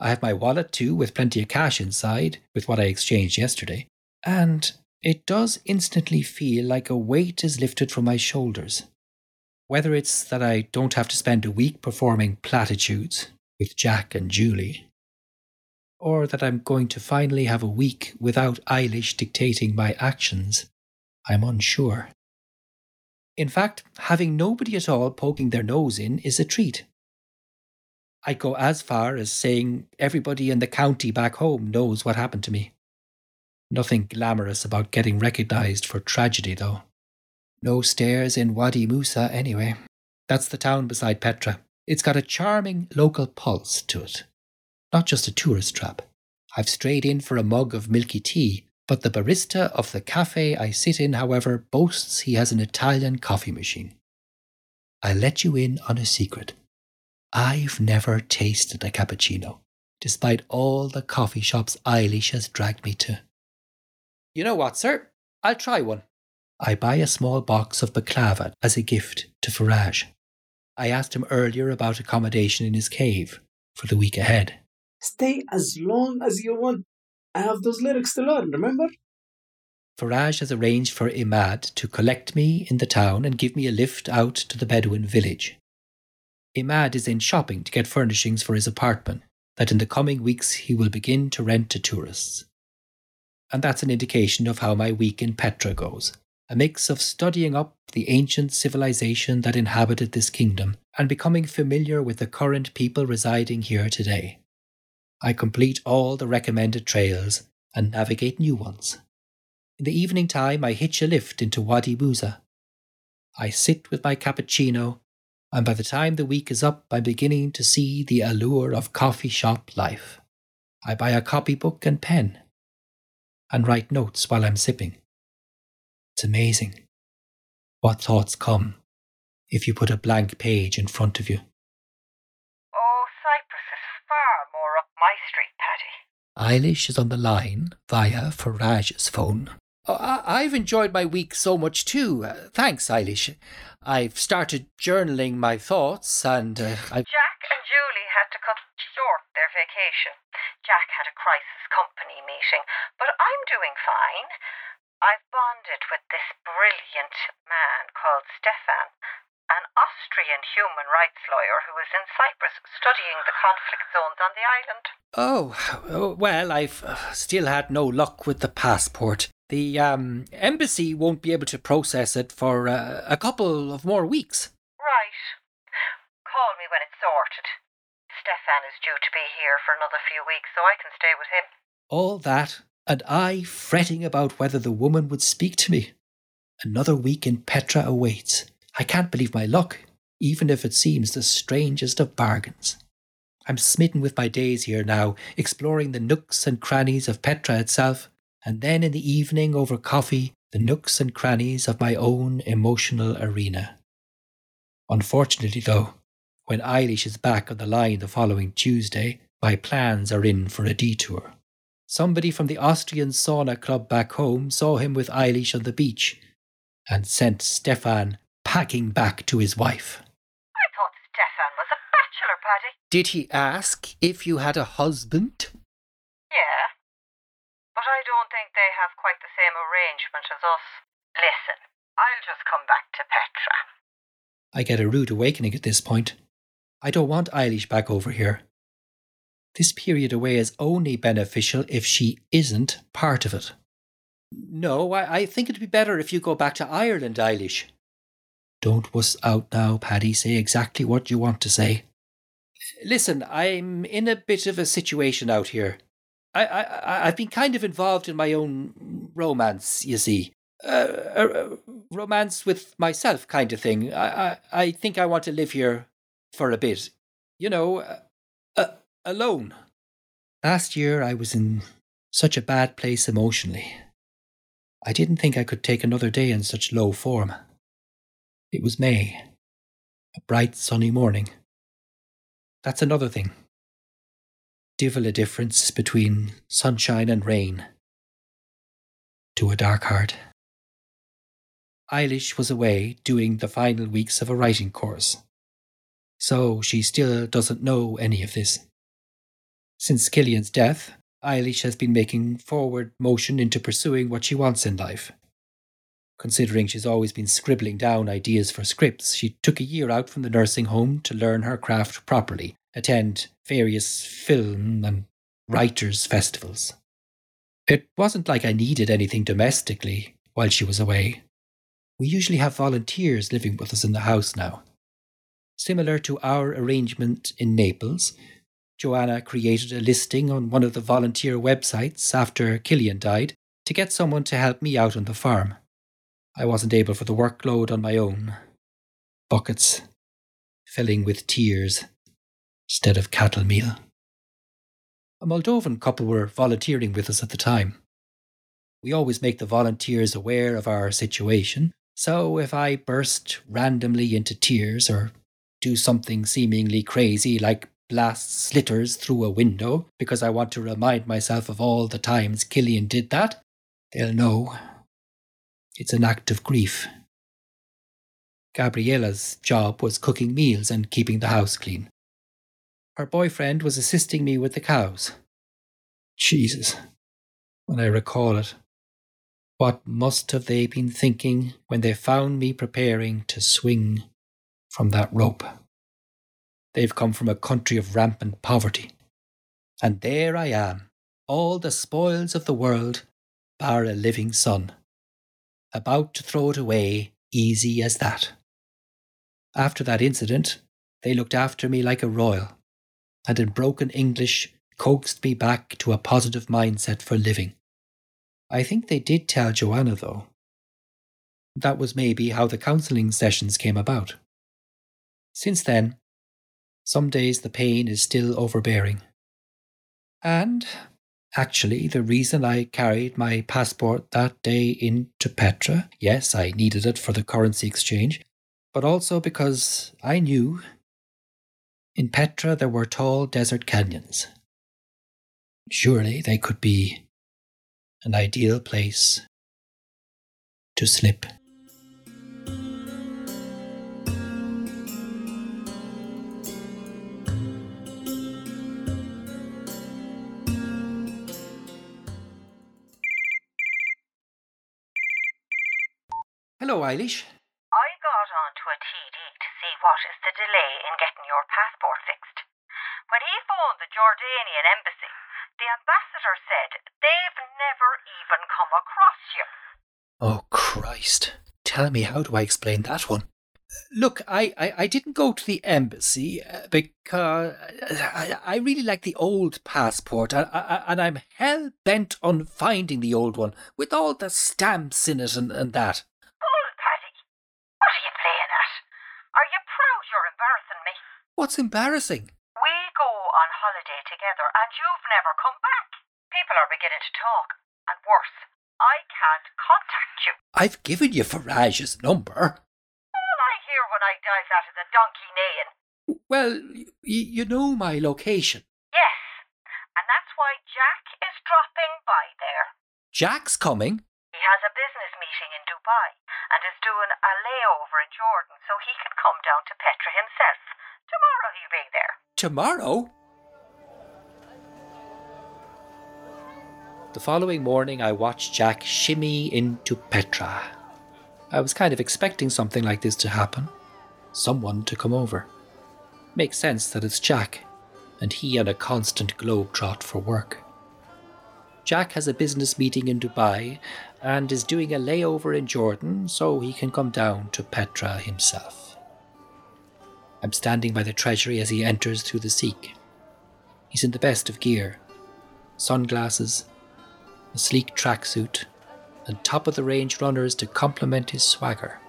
I have my wallet too, with plenty of cash inside, with what I exchanged yesterday. And it does instantly feel like a weight is lifted from my shoulders. Whether it's that I don't have to spend a week performing platitudes with Jack and Julie, or that I'm going to finally have a week without Eilis dictating my actions, I'm unsure. In fact, having nobody at all poking their nose in is a treat. I'd go as far as saying everybody in the county back home knows what happened to me. Nothing glamorous about getting recognised for tragedy, though. No stares in Wadi Musa, anyway. That's the town beside Petra. It's got a charming local pulse to it. Not just a tourist trap. I've strayed in for a mug of milky tea, but the barista of the cafe I sit in, however, boasts he has an Italian coffee machine. I'll let you in on a secret. I've never tasted a cappuccino, despite all the coffee shops Eilis has dragged me to. You know what, sir? I'll try one. I buy a small box of baklava as a gift to Faraj. I asked him earlier about accommodation in his cave for the week ahead. Stay as long as you want. I have those lyrics to learn, remember? Faraj has arranged for Imad to collect me in the town and give me a lift out to the Bedouin village. Imad is in shopping to get furnishings for his apartment that in the coming weeks he will begin to rent to tourists. And that's an indication of how my week in Petra goes a mix of studying up the ancient civilization that inhabited this kingdom and becoming familiar with the current people residing here today. I complete all the recommended trails and navigate new ones. In the evening time, I hitch a lift into Wadi Musa. I sit with my cappuccino and by the time the week is up, I'm beginning to see the allure of coffee shop life. I buy a copybook and pen and write notes while I'm sipping. It's amazing what thoughts come if you put a blank page in front of you. Oh, Cyprus is far more up my street, Paddy. Eilis is on the line via Faraj's phone. I- have enjoyed my week so much too. Uh, thanks, Eilis. I've started journaling my thoughts and uh, I've. Jack and Julie had to cut short their vacation. Jack had a crisis company meeting, but I'm doing fine. I've bonded with this brilliant man called Stefan, an Austrian human rights lawyer who is in Cyprus studying the conflict zones on the island. Oh, oh, well, I've uh, still had no luck with the passport. The um, embassy won't be able to process it for uh, a couple of more weeks. Right. Call me when it's sorted. Stefan is due to be here for another few weeks, so I can stay with him. All that, and I fretting about whether the woman would speak to me. Another week in Petra awaits. I can't believe my luck, even if it seems the strangest of bargains. I'm smitten with my days here now, exploring the nooks and crannies of Petra itself, and then in the evening over coffee, the nooks and crannies of my own emotional arena. Unfortunately, though, when Eilis is back on the line the following Tuesday, my plans are in for a detour. Somebody from the Austrian sauna club back home saw him with Eilis on the beach and sent Stefan packing back to his wife. I thought Stefan was a bachelor, Paddy. Did he ask if you had a husband? Yeah. I don't think they have quite the same arrangement as us. Listen, I'll just come back to Petra. I get a rude awakening at this point. I don't want Eilis back over here. This period away is only beneficial if she isn't part of it. No, I, I think it'd be better if you go back to Ireland, Eilis. Don't wuss out now, Paddy. Say exactly what you want to say. Listen, I'm in a bit of a situation out here. I, I, I've been kind of involved in my own romance, you see. Uh, a, a romance with myself, kind of thing. I, I, I think I want to live here for a bit. You know, uh, uh, alone. Last year I was in such a bad place emotionally. I didn't think I could take another day in such low form. It was May, a bright sunny morning. That's another thing. Divil a difference between sunshine and rain to a dark heart. Eilis was away doing the final weeks of a writing course so she still doesn't know any of this. Since Cillian's death, Eilis has been making forward motion into pursuing what she wants in life. Considering she's always been scribbling down ideas for scripts, she took a year out from the nursing home to learn her craft properly, attend various film and writers' festivals. It wasn't like I needed anything domestically while she was away. We usually have volunteers living with us in the house now. Similar to our arrangement in Naples, Joanna created a listing on one of the volunteer websites after Cillian died to get someone to help me out on the farm. I wasn't able for the workload on my own. Buckets filling with tears instead of cattle meal. A Moldovan couple were volunteering with us at the time. We always make the volunteers aware of our situation, so if I burst randomly into tears or do something seemingly crazy like blast slitters through a window because I want to remind myself of all the times Cillian did that, they'll know. It's an act of grief. Gabriela's job was cooking meals and keeping the house clean. Her boyfriend was assisting me with the cows. Jesus, when I recall it, what must have they been thinking when they found me preparing to swing from that rope. They've come from a country of rampant poverty. And there I am, all the spoils of the world, bar a living son, about to throw it away easy as that. After that incident, they looked after me like a royal, and in broken English coaxed me back to a positive mindset for living. I think they did tell Joanna, though. That was maybe how the counselling sessions came about. Since then, some days the pain is still overbearing. And actually, the reason I carried my passport that day into Petra, yes, I needed it for the currency exchange, but also because I knew in Petra there were tall desert canyons. Surely they could be an ideal place to slip. Hello, Eilis. I got on to a TD to see what is the delay in getting your passport fixed. When he phoned the Jordanian embassy, the ambassador said they've never even come across you. Oh, Christ. Tell me, how do I explain that one? Look, I, I, I didn't go to the embassy uh, because uh, I, I really like the old passport and, I, and I'm hell bent on finding the old one with all the stamps in it and, and that. Bull, Paddy. What are you playing at? Are you proud you're embarrassing me? What's embarrassing? We go on holiday together and you've never come back. People are beginning to talk. And worse, I can't contact you. I've given you Faraj's number. All I hear when I dive out of the donkey neighing. Well, y- you know my location. Yes, and that's why Jack is dropping by there. Jack's coming. He has a business meeting in Dubai and is doing a layover in Jordan so he can come down to Petra himself. Tomorrow he'll be there. Tomorrow? The following morning, I watched Jack shimmy into Petra. I was kind of expecting something like this to happen. Someone to come over. Makes sense that it's Jack, and he on a constant globetrot for work. Jack has a business meeting in Dubai and is doing a layover in Jordan so he can come down to Petra himself. I'm standing by the treasury as he enters through the Siq. He's in the best of gear sunglasses, a sleek tracksuit, and top of the range runners to complement his swagger.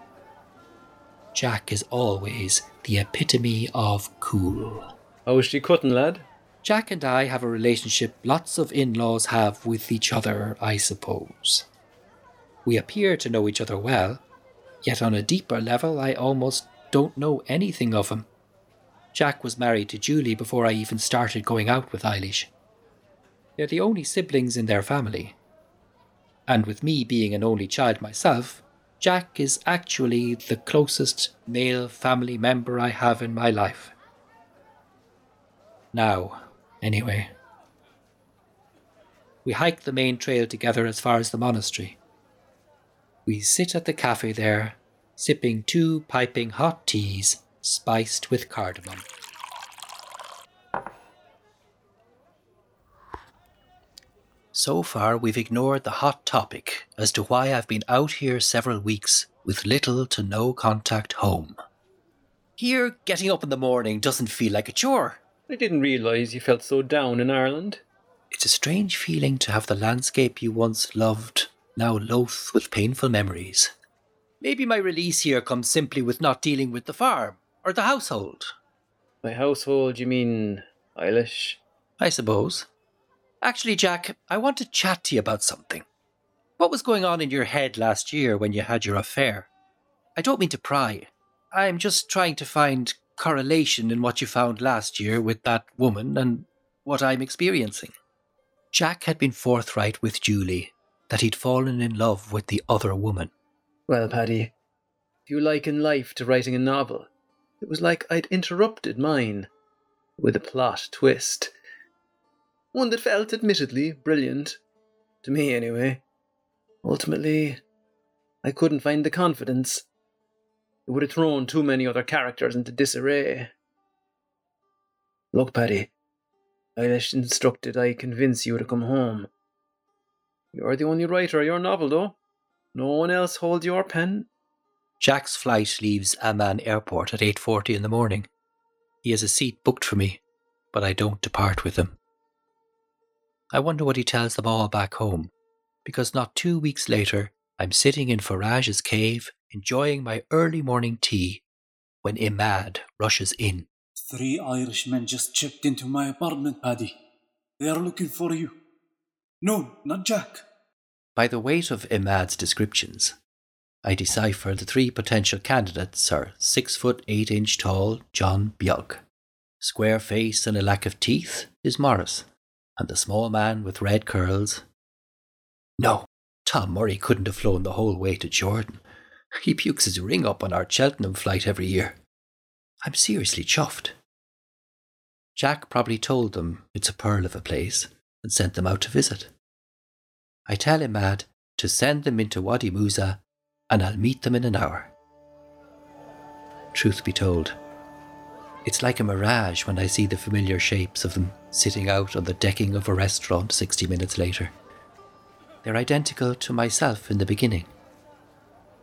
Jack is always the epitome of cool. How's she cutting, lad? Jack and I have a relationship lots of in laws have with each other, I suppose. We appear to know each other well, yet on a deeper level, I almost don't know anything of him. Jack was married to Julie before I even started going out with Eilis. They're the only siblings in their family. And with me being an only child myself, Jack is actually the closest male family member I have in my life. Now, anyway. We hike the main trail together as far as the monastery. We sit at the cafe there, sipping two piping hot teas spiced with cardamom. So far, we've ignored the hot topic as to why I've been out here several weeks with little to no contact home. Here, getting up in the morning doesn't feel like a chore. I didn't realise you felt so down in Ireland. It's a strange feeling to have the landscape you once loved now loath with painful memories. Maybe my release here comes simply with not dealing with the farm or the household. By household, you mean Eilis? I suppose. Actually, Jack, I want to chat to you about something. What was going on in your head last year when you had your affair? I don't mean to pry. I'm just trying to find correlation in what you found last year with that woman and what I'm experiencing. Jack had been forthright with Julie that he'd fallen in love with the other woman. Well, Paddy, if you liken life to writing a novel, it was like I'd interrupted mine with a plot twist. One that felt admittedly brilliant. To me, anyway. Ultimately, I couldn't find the confidence. It would have thrown too many other characters into disarray. Look, Paddy, Eilis instructed I convince you to come home. You're the only writer of your novel, though. No one else holds your pen. Jack's flight leaves Amman Airport at 8:40 in the morning. He has a seat booked for me, but I don't depart with him. I wonder what he tells them all back home, because not two weeks later, I'm sitting in Faraj's cave enjoying my early morning tea when Imad rushes in. Three Irishmen just checked into my apartment, Paddy. They are looking for you. No, not Jack. By the weight of Imad's descriptions, I decipher the three potential candidates are six foot eight inch tall John Beag. Square face and a lack of teeth is Morris, and the small man with red curls. No, Tom Murray couldn't have flown the whole way to Jordan. He pukes his ring up on our Cheltenham flight every year. I'm seriously chuffed. Jack probably told them it's a pearl of a place and sent them out to visit. I tell him, Mad, to send them into Wadi Musa and I'll meet them in an hour. Truth be told, it's like a mirage when I see the familiar shapes of them sitting out on the decking of a restaurant 60 minutes later. They're identical to myself in the beginning.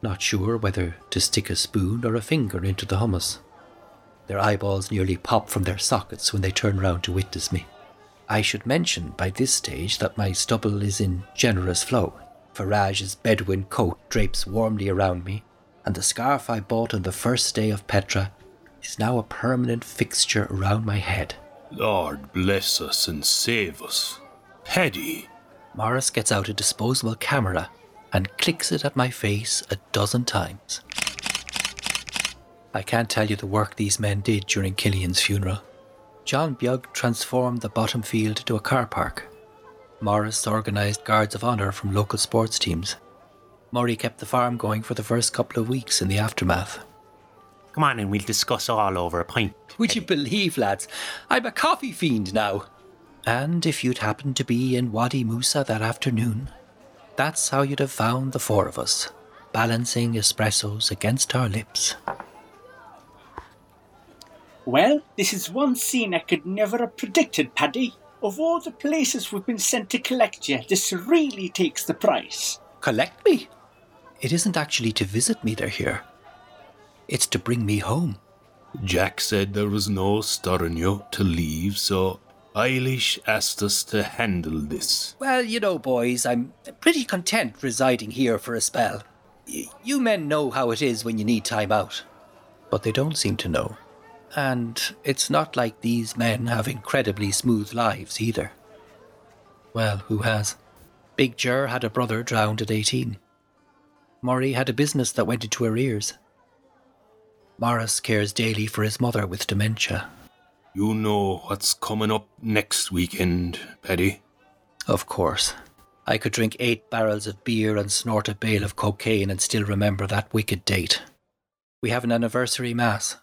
Not sure whether to stick a spoon or a finger into the hummus. Their eyeballs nearly pop from their sockets when they turn round to witness me. I should mention by this stage that my stubble is in generous flow. Faraj's Bedouin coat drapes warmly around me, and the scarf I bought on the first day of Petra is now a permanent fixture around my head. Lord bless us and save us. Paddy. Morris gets out a disposable camera and clicks it at my face a dozen times. I can't tell you the work these men did during Cillian's funeral. John Beag transformed the bottom field into a car park. Morris organised guards of honour from local sports teams. Murray kept the farm going for the first couple of weeks in the aftermath. Come on and we'll discuss all over a pint. Would you believe, lads, I'm a coffee fiend now? And if you'd happened to be in Wadi Musa that afternoon, that's how you'd have found the four of us, balancing espressos against our lips. Well, this is one scene I could never have predicted, Paddy. Of all the places we've been sent to collect you, this really takes the price. Collect me? It isn't actually to visit me they're here. It's to bring me home. Jack said there was no stirring you to leave, so Eilis asked us to handle this. Well, you know, boys, I'm pretty content residing here for a spell. Y- you men know how it is when you need time out. But they don't seem to know. And it's not like these men have incredibly smooth lives either. Well, who has? Big Jer had a brother drowned at 18. Murray had a business that went into arrears. Morris cares daily for his mother with dementia. You know what's coming up next weekend, Paddy? Of course. I could drink eight barrels of beer and snort a bale of cocaine and still remember that wicked date. We have an anniversary mass,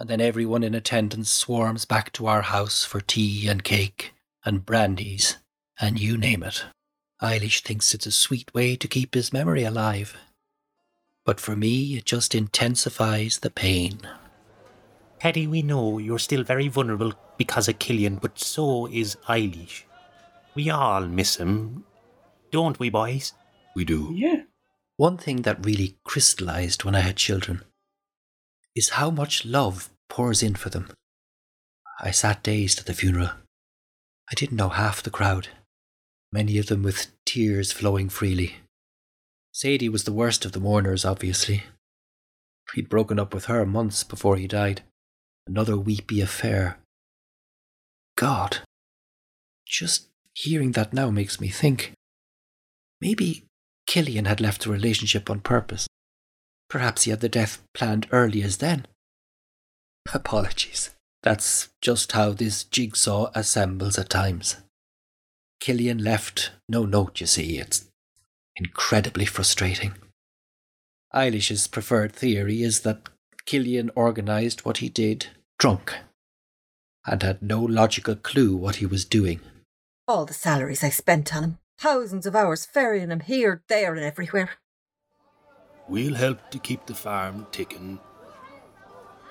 and then everyone in attendance swarms back to our house for tea and cake and brandies and you name it. Eilis thinks it's a sweet way to keep his memory alive. But for me, it just intensifies the pain. Paddy, we know you're still very vulnerable because of Cillian, but so is Eilish. We all miss him, don't we, boys? We do. Yeah. One thing that really crystallized when I had children is how much love pours in for them. I sat dazed at the funeral. I didn't know half the crowd, many of them with tears flowing freely. Sadie was the worst of the mourners, obviously. He'd broken up with her months before he died. Another weepy affair. God. Just hearing that now makes me think. Maybe Cillian had left the relationship on purpose. Perhaps he had the death planned early as then. Apologies. That's just how this jigsaw assembles at times. Cillian left no note, you see. It's incredibly frustrating. Eilis's preferred theory is that Cillian organised what he did drunk and had no logical clue what he was doing. All the salaries I spent on him. Thousands of hours ferrying him here, there, and everywhere. We'll help to keep the farm ticking,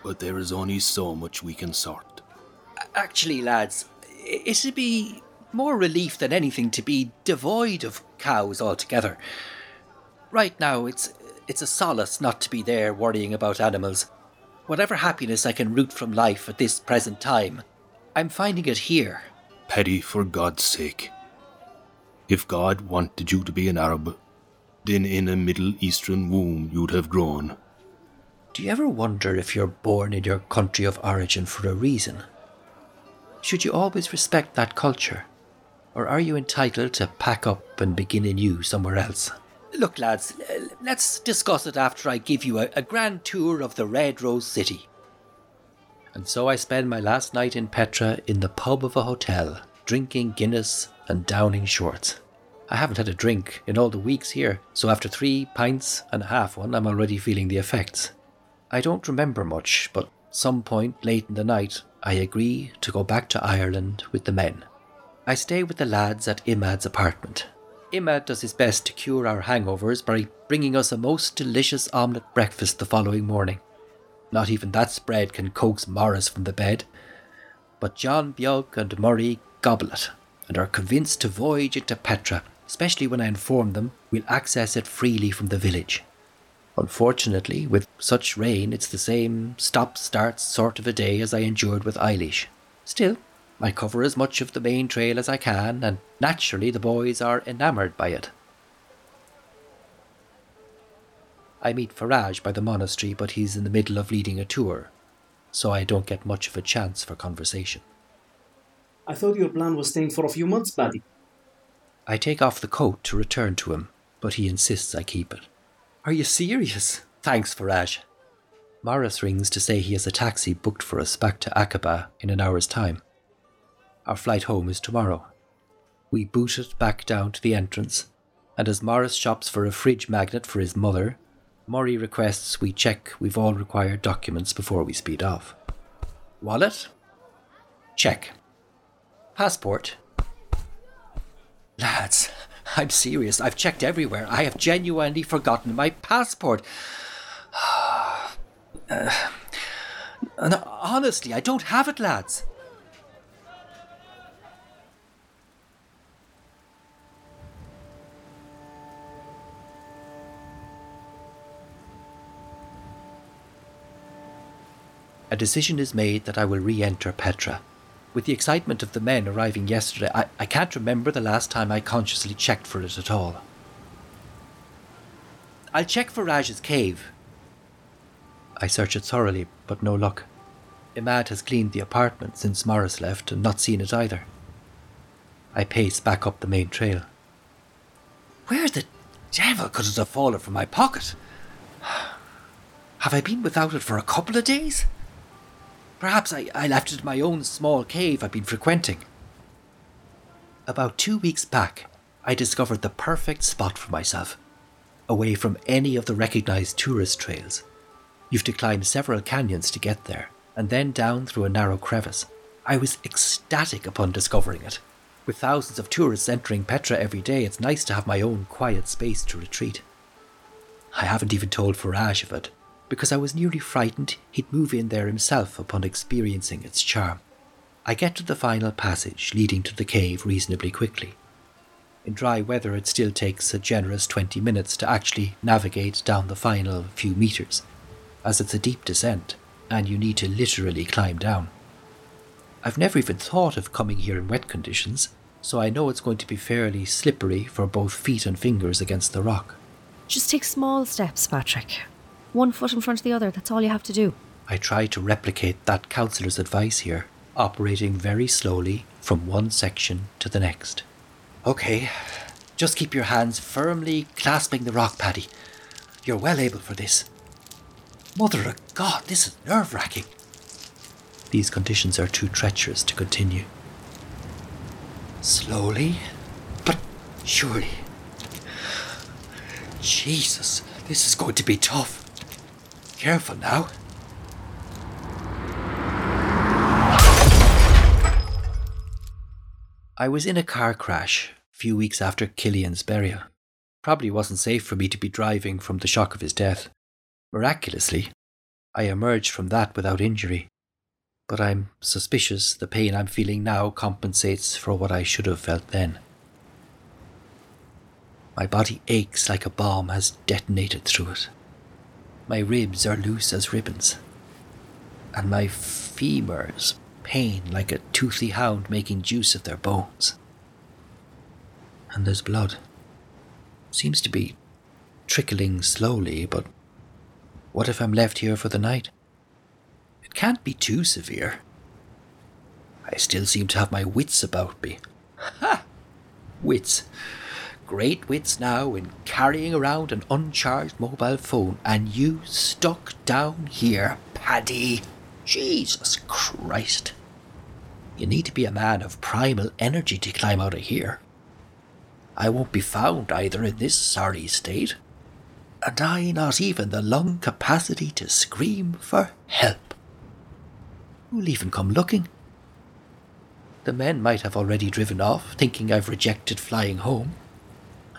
but there is only so much we can sort. Actually, lads, it'd be more relief than anything to be devoid of cows altogether. Right now, it's it's a solace not to be there worrying about animals. Whatever happiness I can root from life at this present time, I'm finding it here. Paddy, for God's sake. If God wanted you to be an Arab, then in a Middle Eastern womb you'd have grown. Do you ever wonder if you're born in your country of origin for a reason? Should you always respect that culture? Or are you entitled to pack up and begin anew somewhere else? Look, lads, let's discuss it after I give you a, a grand tour of the Red Rose City. And so I spend my last night in Petra in the pub of a hotel, drinking Guinness and downing shorts. I haven't had a drink in all the weeks here, so after three pints and a half one, I'm already feeling the effects. I don't remember much, but some point late in the night, I agree to go back to Ireland with the men. I stay with the lads at Imad's apartment. Imad does his best to cure our hangovers by bringing us a most delicious omelette breakfast the following morning. Not even that spread can coax Morris from the bed. But John Beag and Murray gobble it and are convinced to voyage into Petra, especially when I inform them we'll access it freely from the village. Unfortunately, with such rain, it's the same stop start sort of a day as I endured with Eilis. Still, I cover as much of the main trail as I can, and naturally the boys are enamoured by it. I meet Faraj by the monastery, but he's in the middle of leading a tour, so I don't get much of a chance for conversation. I thought your plan was staying for a few months, Paddy. I take off the coat to return to him, but he insists I keep it. Are you serious? Thanks, Faraj. Morris rings to say he has a taxi booked for us back to Aqaba in an hour's time. Our flight home is tomorrow. We boot it back down to the entrance, and as Morris shops for a fridge magnet for his mother, Murray requests we check we've all required documents before we speed off. Wallet? Check. Passport? Lads, I'm serious. I've checked everywhere. I have genuinely forgotten my passport. [SIGHS] Uh, no, honestly, I don't have it, lads. A decision is made that I will re enter Petra. With the excitement of the men arriving yesterday, I, I can't remember the last time I consciously checked for it at all. I'll check Faraj's cave. I search it thoroughly, but no luck. Imad has cleaned the apartment since Morris left and not seen it either. I pace back up the main trail. Where the devil could it have fallen from my pocket? [SIGHS] Have I been without it for a couple of days? Perhaps I, I left it in my own small cave I've been frequenting. About two weeks back, I discovered the perfect spot for myself, away from any of the recognized tourist trails. You've to climb several canyons to get there, and then down through a narrow crevice. I was ecstatic upon discovering it. With thousands of tourists entering Petra every day, it's nice to have my own quiet space to retreat. I haven't even told Faraj of it, because I was nearly frightened he'd move in there himself upon experiencing its charm. I get to the final passage leading to the cave reasonably quickly. In dry weather, it still takes a generous 20 minutes to actually navigate down the final few meters, as it's a deep descent and you need to literally climb down. I've never even thought of coming here in wet conditions, so I know it's going to be fairly slippery for both feet and fingers against the rock. Just take small steps, Patrick. One foot in front of the other, that's all you have to do. I try to replicate that counsellor's advice here, operating very slowly from one section to the next. Okay, just keep your hands firmly clasping the rock, Paddy. You're well able for this. Mother of God, this is nerve wracking. These conditions are too treacherous to continue. Slowly, but surely. Jesus, this is going to be tough. Careful now. I was in a car crash a few weeks after Cillian's burial. Probably wasn't safe for me to be driving from the shock of his death. Miraculously, I emerged from that without injury. But I'm suspicious the pain I'm feeling now compensates for what I should have felt then. My body aches like a bomb has detonated through it. My ribs are loose as ribbons, and my femurs pain like a toothy hound making juice of their bones. And there's blood. Seems to be trickling slowly, but what if I'm left here for the night? It can't be too severe. I still seem to have my wits about me. Ha! Wits great wits now in carrying around an uncharged mobile phone, and you stuck down here, Paddy. Jesus Christ. You need to be a man of primal energy to climb out of here. I won't be found either in this sorry state, and I not even the lung capacity to scream for help. Who'll even come looking? The men might have already driven off, thinking I've rejected flying home.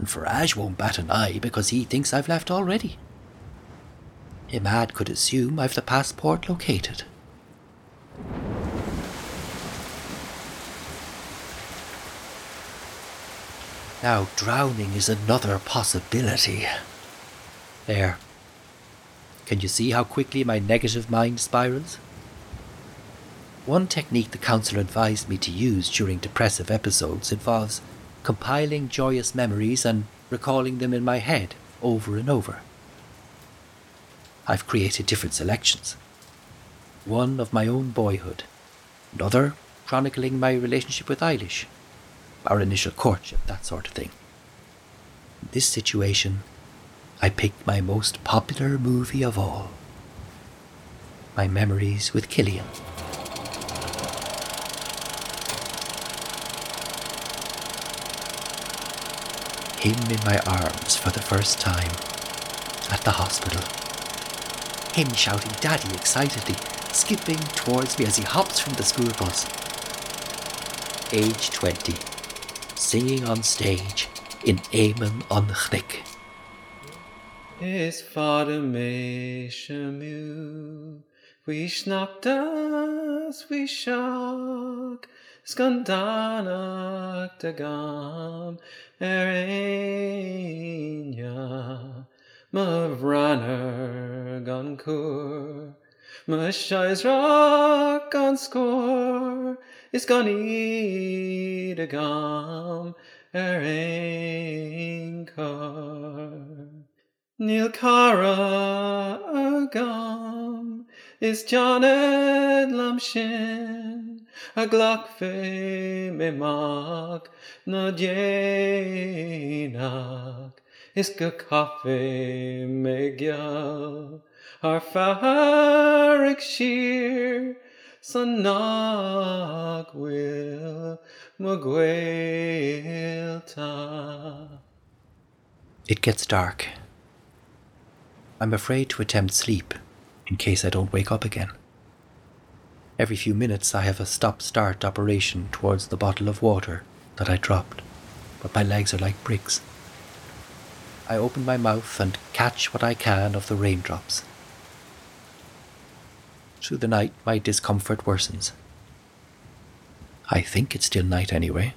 And Faraj won't bat an eye because he thinks I've left already. Imad could assume I've the passport located. Now, drowning is another possibility. There. Can you see how quickly my negative mind spirals? One technique the counselor advised me to use during depressive episodes involves compiling joyous memories and recalling them in my head over and over. I've created different selections. One of my own boyhood, another chronicling my relationship with Eilis, our initial courtship, that sort of thing. In this situation, I picked my most popular movie of all my memories with Cillian. Him in my arms for the first time at the hospital. Him shouting Daddy excitedly, skipping towards me as he hops from the school bus. Age 20 singing on stage in Éamonn an Chnoic. Is vader meishamu, we schnapt us, we shock, skandanak de gam, erenia, ma runner gun kur, ma shies rock on score, is gan eat a gam, er ein car. Neil Cara agam is Janet Lamshin a glock fe me mak na dienak is ga cafe me gyal farik sheer sanag will magwelta. It gets dark. I'm afraid to attempt sleep in case I don't wake up again. Every few minutes, I have a stop start operation towards the bottle of water that I dropped, but my legs are like bricks. I open my mouth and catch what I can of the raindrops. Through the night, my discomfort worsens. I think it's still night anyway.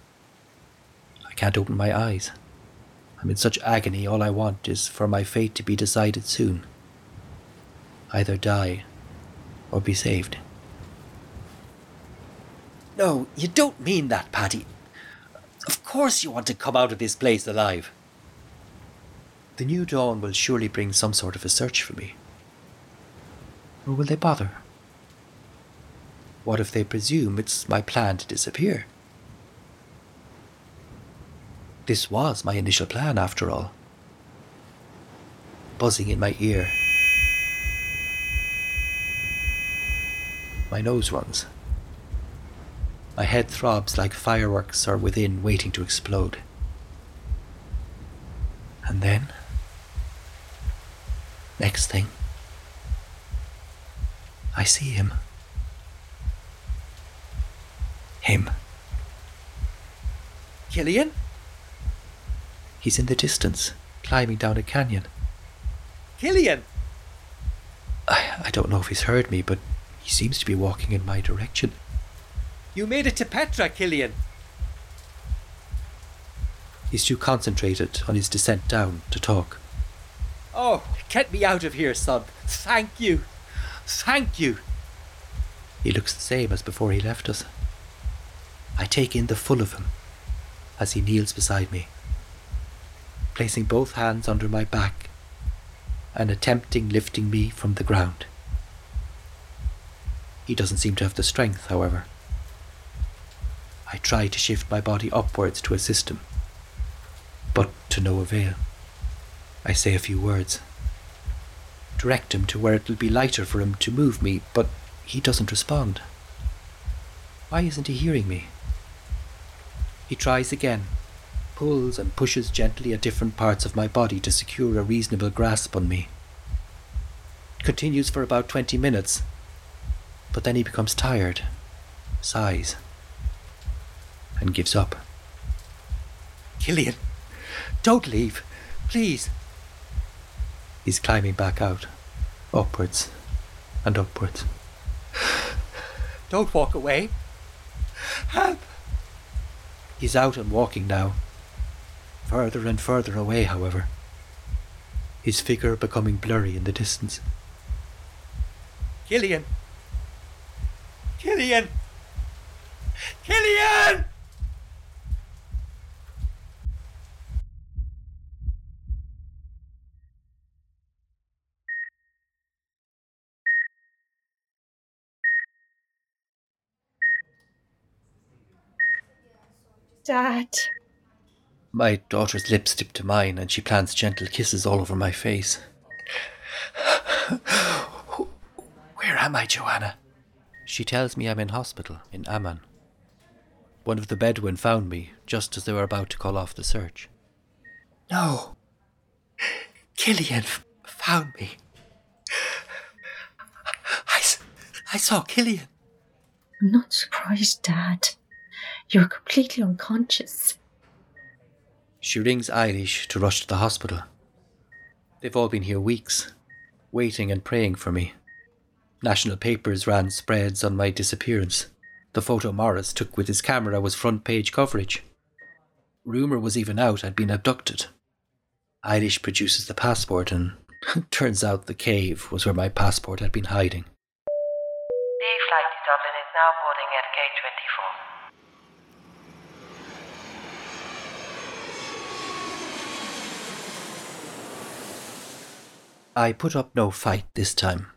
I can't open my eyes. I'm in such agony, all I want is for my fate to be decided soon. Either die or be saved. No, you don't mean that, Paddy. Of course you want to come out of this place alive. The new dawn will surely bring some sort of a search for me. Or will they bother? What if they presume it's my plan to disappear? This was my initial plan, after all. Buzzing in my ear. My nose runs. My head throbs like fireworks are within waiting to explode. And then, next thing, I see him. Him. Cillian? He's in the distance, climbing down a canyon. Cillian! I, I don't know if he's heard me, but he seems to be walking in my direction. You made it to Petra, Cillian! He's too concentrated on his descent down to talk. Oh, get me out of here, son. Thank you. Thank you. He looks the same as before he left us. I take in the full of him as he kneels beside me, placing both hands under my back and attempting lifting me from the ground. He doesn't seem to have the strength, however. I try to shift my body upwards to assist him, but to no avail. I say a few words, direct him to where it will be lighter for him to move me, but he doesn't respond. Why isn't he hearing me? He tries again, pulls and pushes gently at different parts of my body to secure a reasonable grasp on me. Continues for about twenty minutes, but then he becomes tired, sighs, and gives up. Cillian, Don't leave. Please. He's climbing back out, upwards and upwards. Don't walk away. Help! He's out and walking now. Further and further away, however. His figure becoming blurry in the distance. Cillian! Cillian! Cillian! Dad. My daughter's lips dip to mine, and she plants gentle kisses all over my face. Where am I, Joanna? She tells me I'm in hospital in Amman. One of the Bedouin found me just as they were about to call off the search. No. Cillian f- found me. I, s- I saw Cillian. I'm not surprised, Dad. You're completely unconscious. She rings Eilis to rush to the hospital. They've all been here weeks, waiting and praying for me. National papers ran spreads on my disappearance. The photo Morris took with his camera was front page coverage. Rumour was even out I'd been abducted. Eilis produces the passport, and [LAUGHS] turns out the cave was where my passport had been hiding. The flight to Dublin is now boarding at gate 24. I put up no fight this time,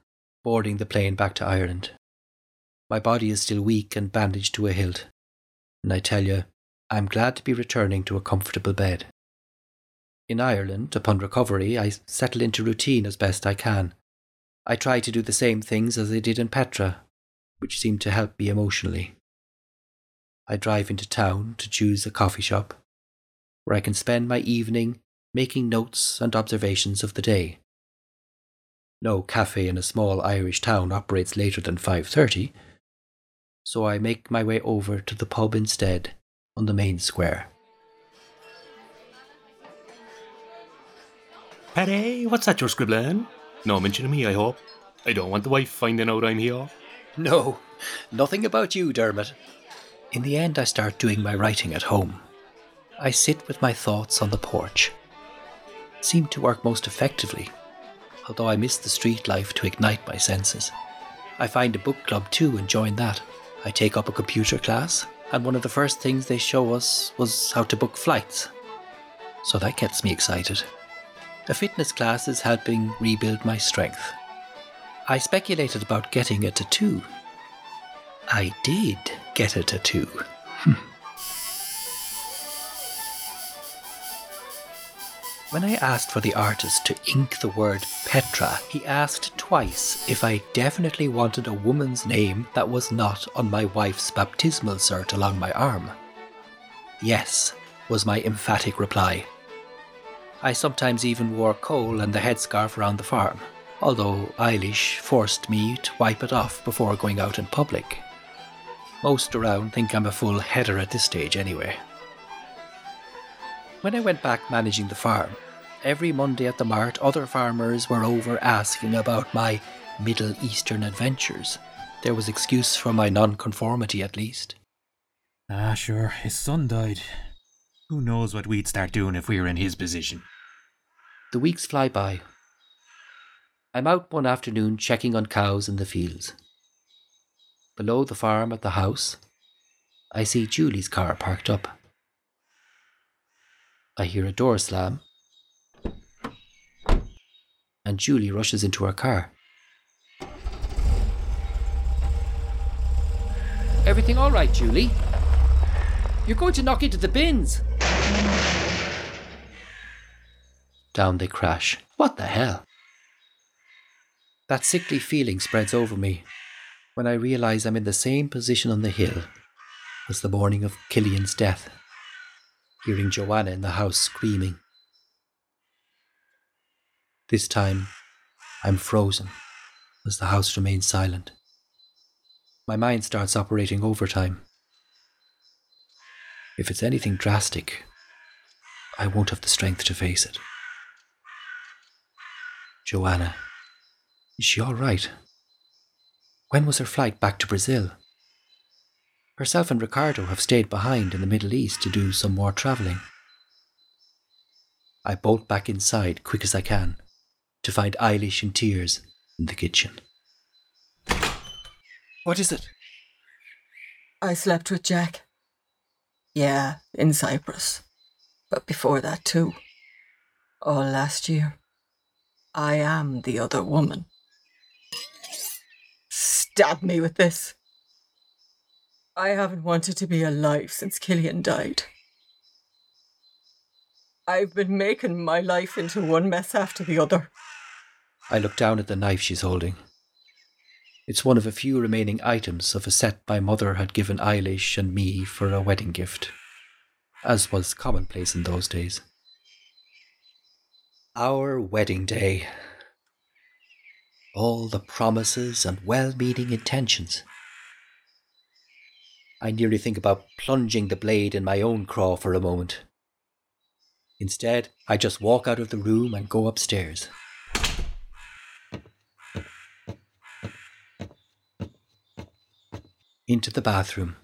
boarding the plane back to Ireland. My body is still weak and bandaged to a hilt, and I tell you, I'm glad to be returning to a comfortable bed. In Ireland, upon recovery, I settle into routine as best I can. I try to do the same things as I did in Petra, which seem to help me emotionally. I drive into town to choose a coffee shop where I can spend my evening making notes and observations of the day. No cafe in a small Irish town operates later than 5:30, so I make my way over to the pub instead on the main square. Paddy, what's that you're scribbling? No mention of me, I hope. I don't want the wife finding out I'm here. No, nothing about you, Dermot. In the end, I start doing my writing at home. I sit with my thoughts on the porch. Seem to work most effectively, although I miss the street life to ignite my senses. I find a book club too and join that. I take up a computer class, and one of the first things they show us was how to book flights. So that gets me excited. A fitness class is helping rebuild my strength. I speculated about getting a tattoo. I did get a tattoo. When I asked for the artist to ink the word Petra, he asked twice if I definitely wanted a woman's name that was not on my wife's baptismal cert along my arm. Yes, was my emphatic reply. I sometimes even wore kohl and the headscarf around the farm, although Eilis forced me to wipe it off before going out in public. Most around think I'm a full header at this stage anyway. When I went back managing the farm, every Monday at the mart, other farmers were over asking about my Middle Eastern adventures. There was excuse for my nonconformity, at least. Ah, sure, his son died. Who knows what we'd start doing if we were in his position? The weeks fly by. I'm out one afternoon checking on cows in the fields. Below the farm at the house, I see Julie's car parked up. I hear a door slam, and Julie rushes into her car. Everything all right, Julie? You're going to knock into the bins. Down they crash. What the hell? That sickly feeling spreads over me when I realize I'm in the same position on the hill as the morning of Cillian's death, hearing Joanna in the house screaming. This time, I'm frozen as the house remains silent. My mind starts operating overtime. If it's anything drastic, I won't have the strength to face it. Joanna, is she all right? When was her flight back to Brazil? Herself and Ricardo have stayed behind in the Middle East to do some more travelling. I bolt back inside quick as I can to find Eilis in tears in the kitchen. What is it? I slept with Jack. Yeah, in Cyprus. But before that, too. All last year. I am the other woman. Stab me with this. I haven't wanted to be alive since Cillian died. I've been making my life into one mess after the other. I look down at the knife she's holding. It's one of a few remaining items of a set my mother had given Eilis and me for a wedding gift, as was commonplace in those days. Our wedding day. All the promises and well meaning intentions. I nearly think about plunging the blade in my own craw for a moment. Instead, I just walk out of the room and go upstairs. Into the bathroom,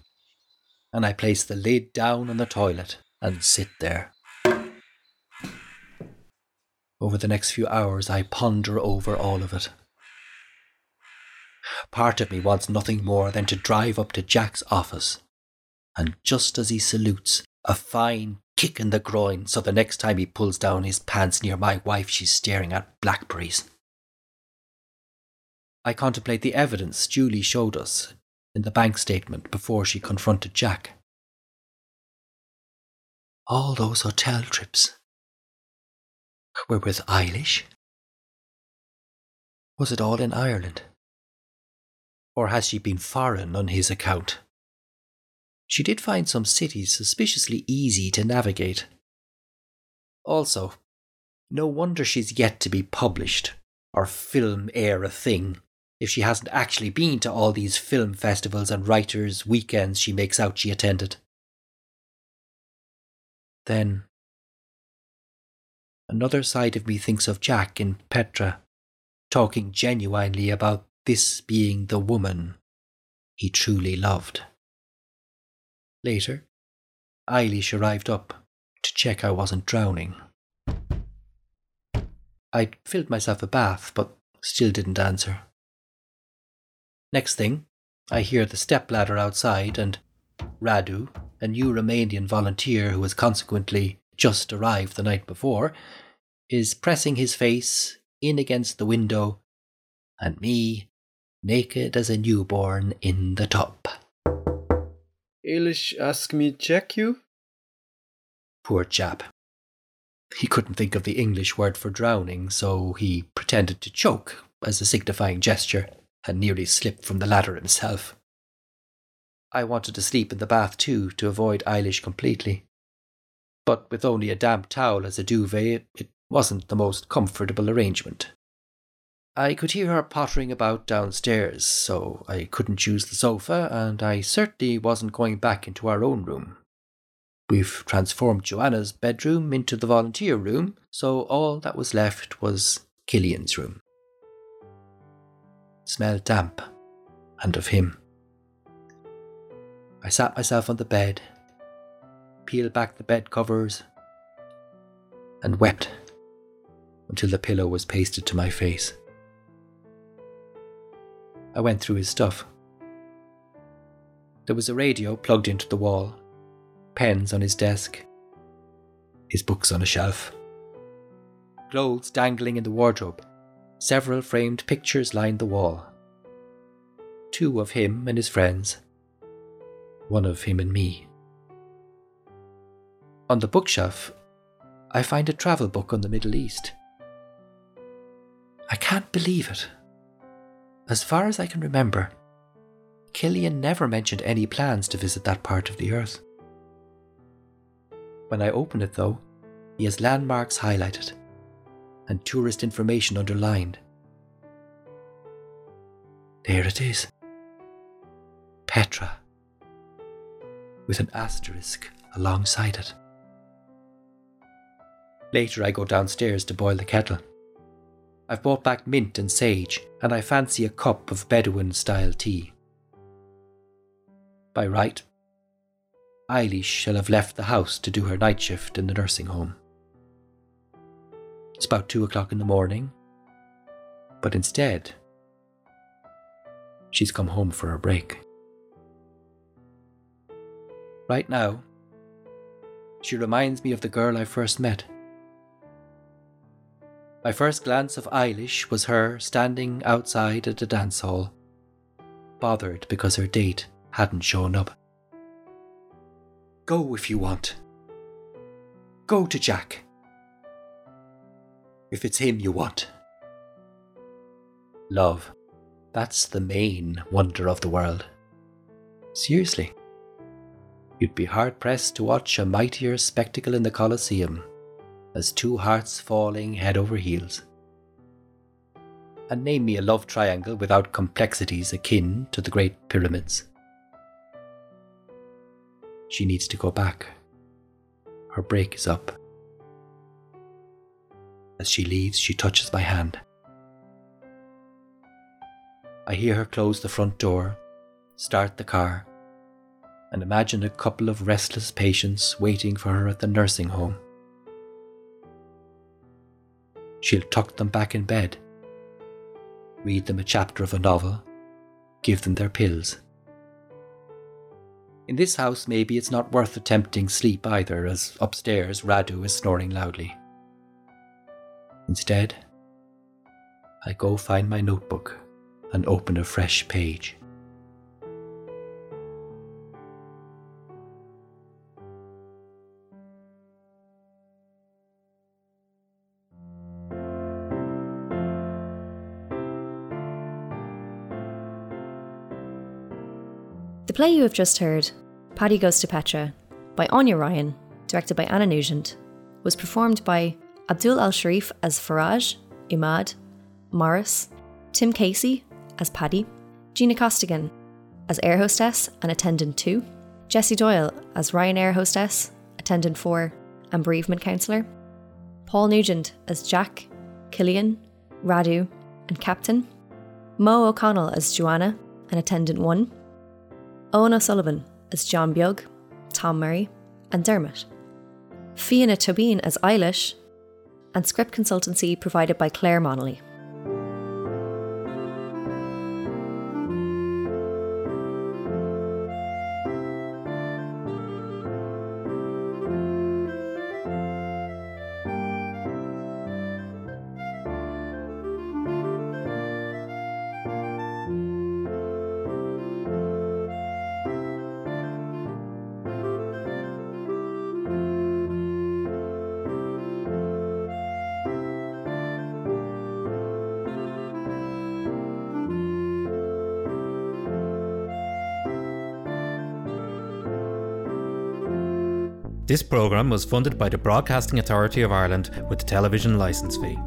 and I place the lid down on the toilet and sit there. Over the next few hours, I ponder over all of it. Part of me wants nothing more than to drive up to Jack's office, and just as he salutes, a fine kick in the groin so the next time he pulls down his pants near my wife, she's staring at blackberries. I contemplate the evidence Julie showed us in the bank statement before she confronted Jack. All those hotel trips were with Eilis? Was it all in Ireland? Or has she been foreign on his account? She did find some cities suspiciously easy to navigate. Also, no wonder she's yet to be published, or film air a thing, if she hasn't actually been to all these film festivals and writers' weekends she makes out she attended. Then, another side of me thinks of Jack and Petra, talking genuinely about this being the woman he truly loved. Later, Eilis arrived up to check I wasn't drowning. I'd filled myself a bath, but still didn't answer. Next thing, I hear the stepladder outside, and Radu, a new Romanian volunteer who has consequently just arrived the night before, is pressing his face in against the window, and me naked as a newborn in the tub. Eilis ask me check you? Poor chap. He couldn't think of the English word for drowning, so he pretended to choke as a signifying gesture and nearly slipped from the ladder himself. I wanted to sleep in the bath too to avoid Eilis completely. But with only a damp towel as a duvet, it wasn't the most comfortable arrangement. I could hear her pottering about downstairs, so I couldn't choose the sofa, and I certainly wasn't going back into our own room. We've transformed Joanna's bedroom into the volunteer room, so all that was left was Cillian's room. Smelled damp, and of him. I sat myself on the bed, peeled back the bed covers, and wept until the pillow was pasted to my face. I went through his stuff. There was a radio plugged into the wall, pens on his desk, his books on a shelf, clothes dangling in the wardrobe, several framed pictures lined the wall. Two of him and his friends, one of him and me. On the bookshelf, I find a travel book on the Middle East. I can't believe it. As far as I can remember, Cillian never mentioned any plans to visit that part of the earth. When I open it, though, he has landmarks highlighted and tourist information underlined. There it is Petra, with an asterisk alongside it. Later, I go downstairs to boil the kettle. I've brought back mint and sage, and I fancy a cup of Bedouin style tea. By right, Eilis shall have left the house to do her night shift in the nursing home. It's about two o'clock in the morning, but instead, she's come home for a break. Right now, she reminds me of the girl I first met. My first glance of Eilis was her standing outside at a dance hall, bothered because her date hadn't shown up. Go if you want. Go to Jack. If it's him you want. Love. That's the main wonder of the world. Seriously. You'd be hard pressed to watch a mightier spectacle in the Colosseum as two hearts falling head over heels. And name me a love triangle without complexities akin to the Great Pyramids. She needs to go back. Her break is up. As she leaves, she touches my hand. I hear her close the front door, start the car, and imagine a couple of restless patients waiting for her at the nursing home. She'll tuck them back in bed, read them a chapter of a novel, give them their pills. In this house, maybe it's not worth attempting sleep either, as upstairs Radu is snoring loudly. Instead, I go find my notebook and open a fresh page. The play you have just heard, Paddy Goes to Petra, by Aine Ryan, directed by Anna Nugent, was performed by Abdul Alshareef as Faraj, Imad, Morris, Tim Casey as Paddy, Gina Costigan as air hostess and attendant 2, Jessie Doyle as Ryanair hostess, attendant 4, and bereavement counsellor, Paul Nugent as Jack, Cillian, Radu, and Captain, Mo O'Connell as Joanna and attendant 1, Eoin O'Sullivan as John Beag, Tom Murray, and Dermot. Fiana Toibin as Eilis, and script consultancy provided by Claire Monley. This programme was funded by the Broadcasting Authority of Ireland with the television licence fee.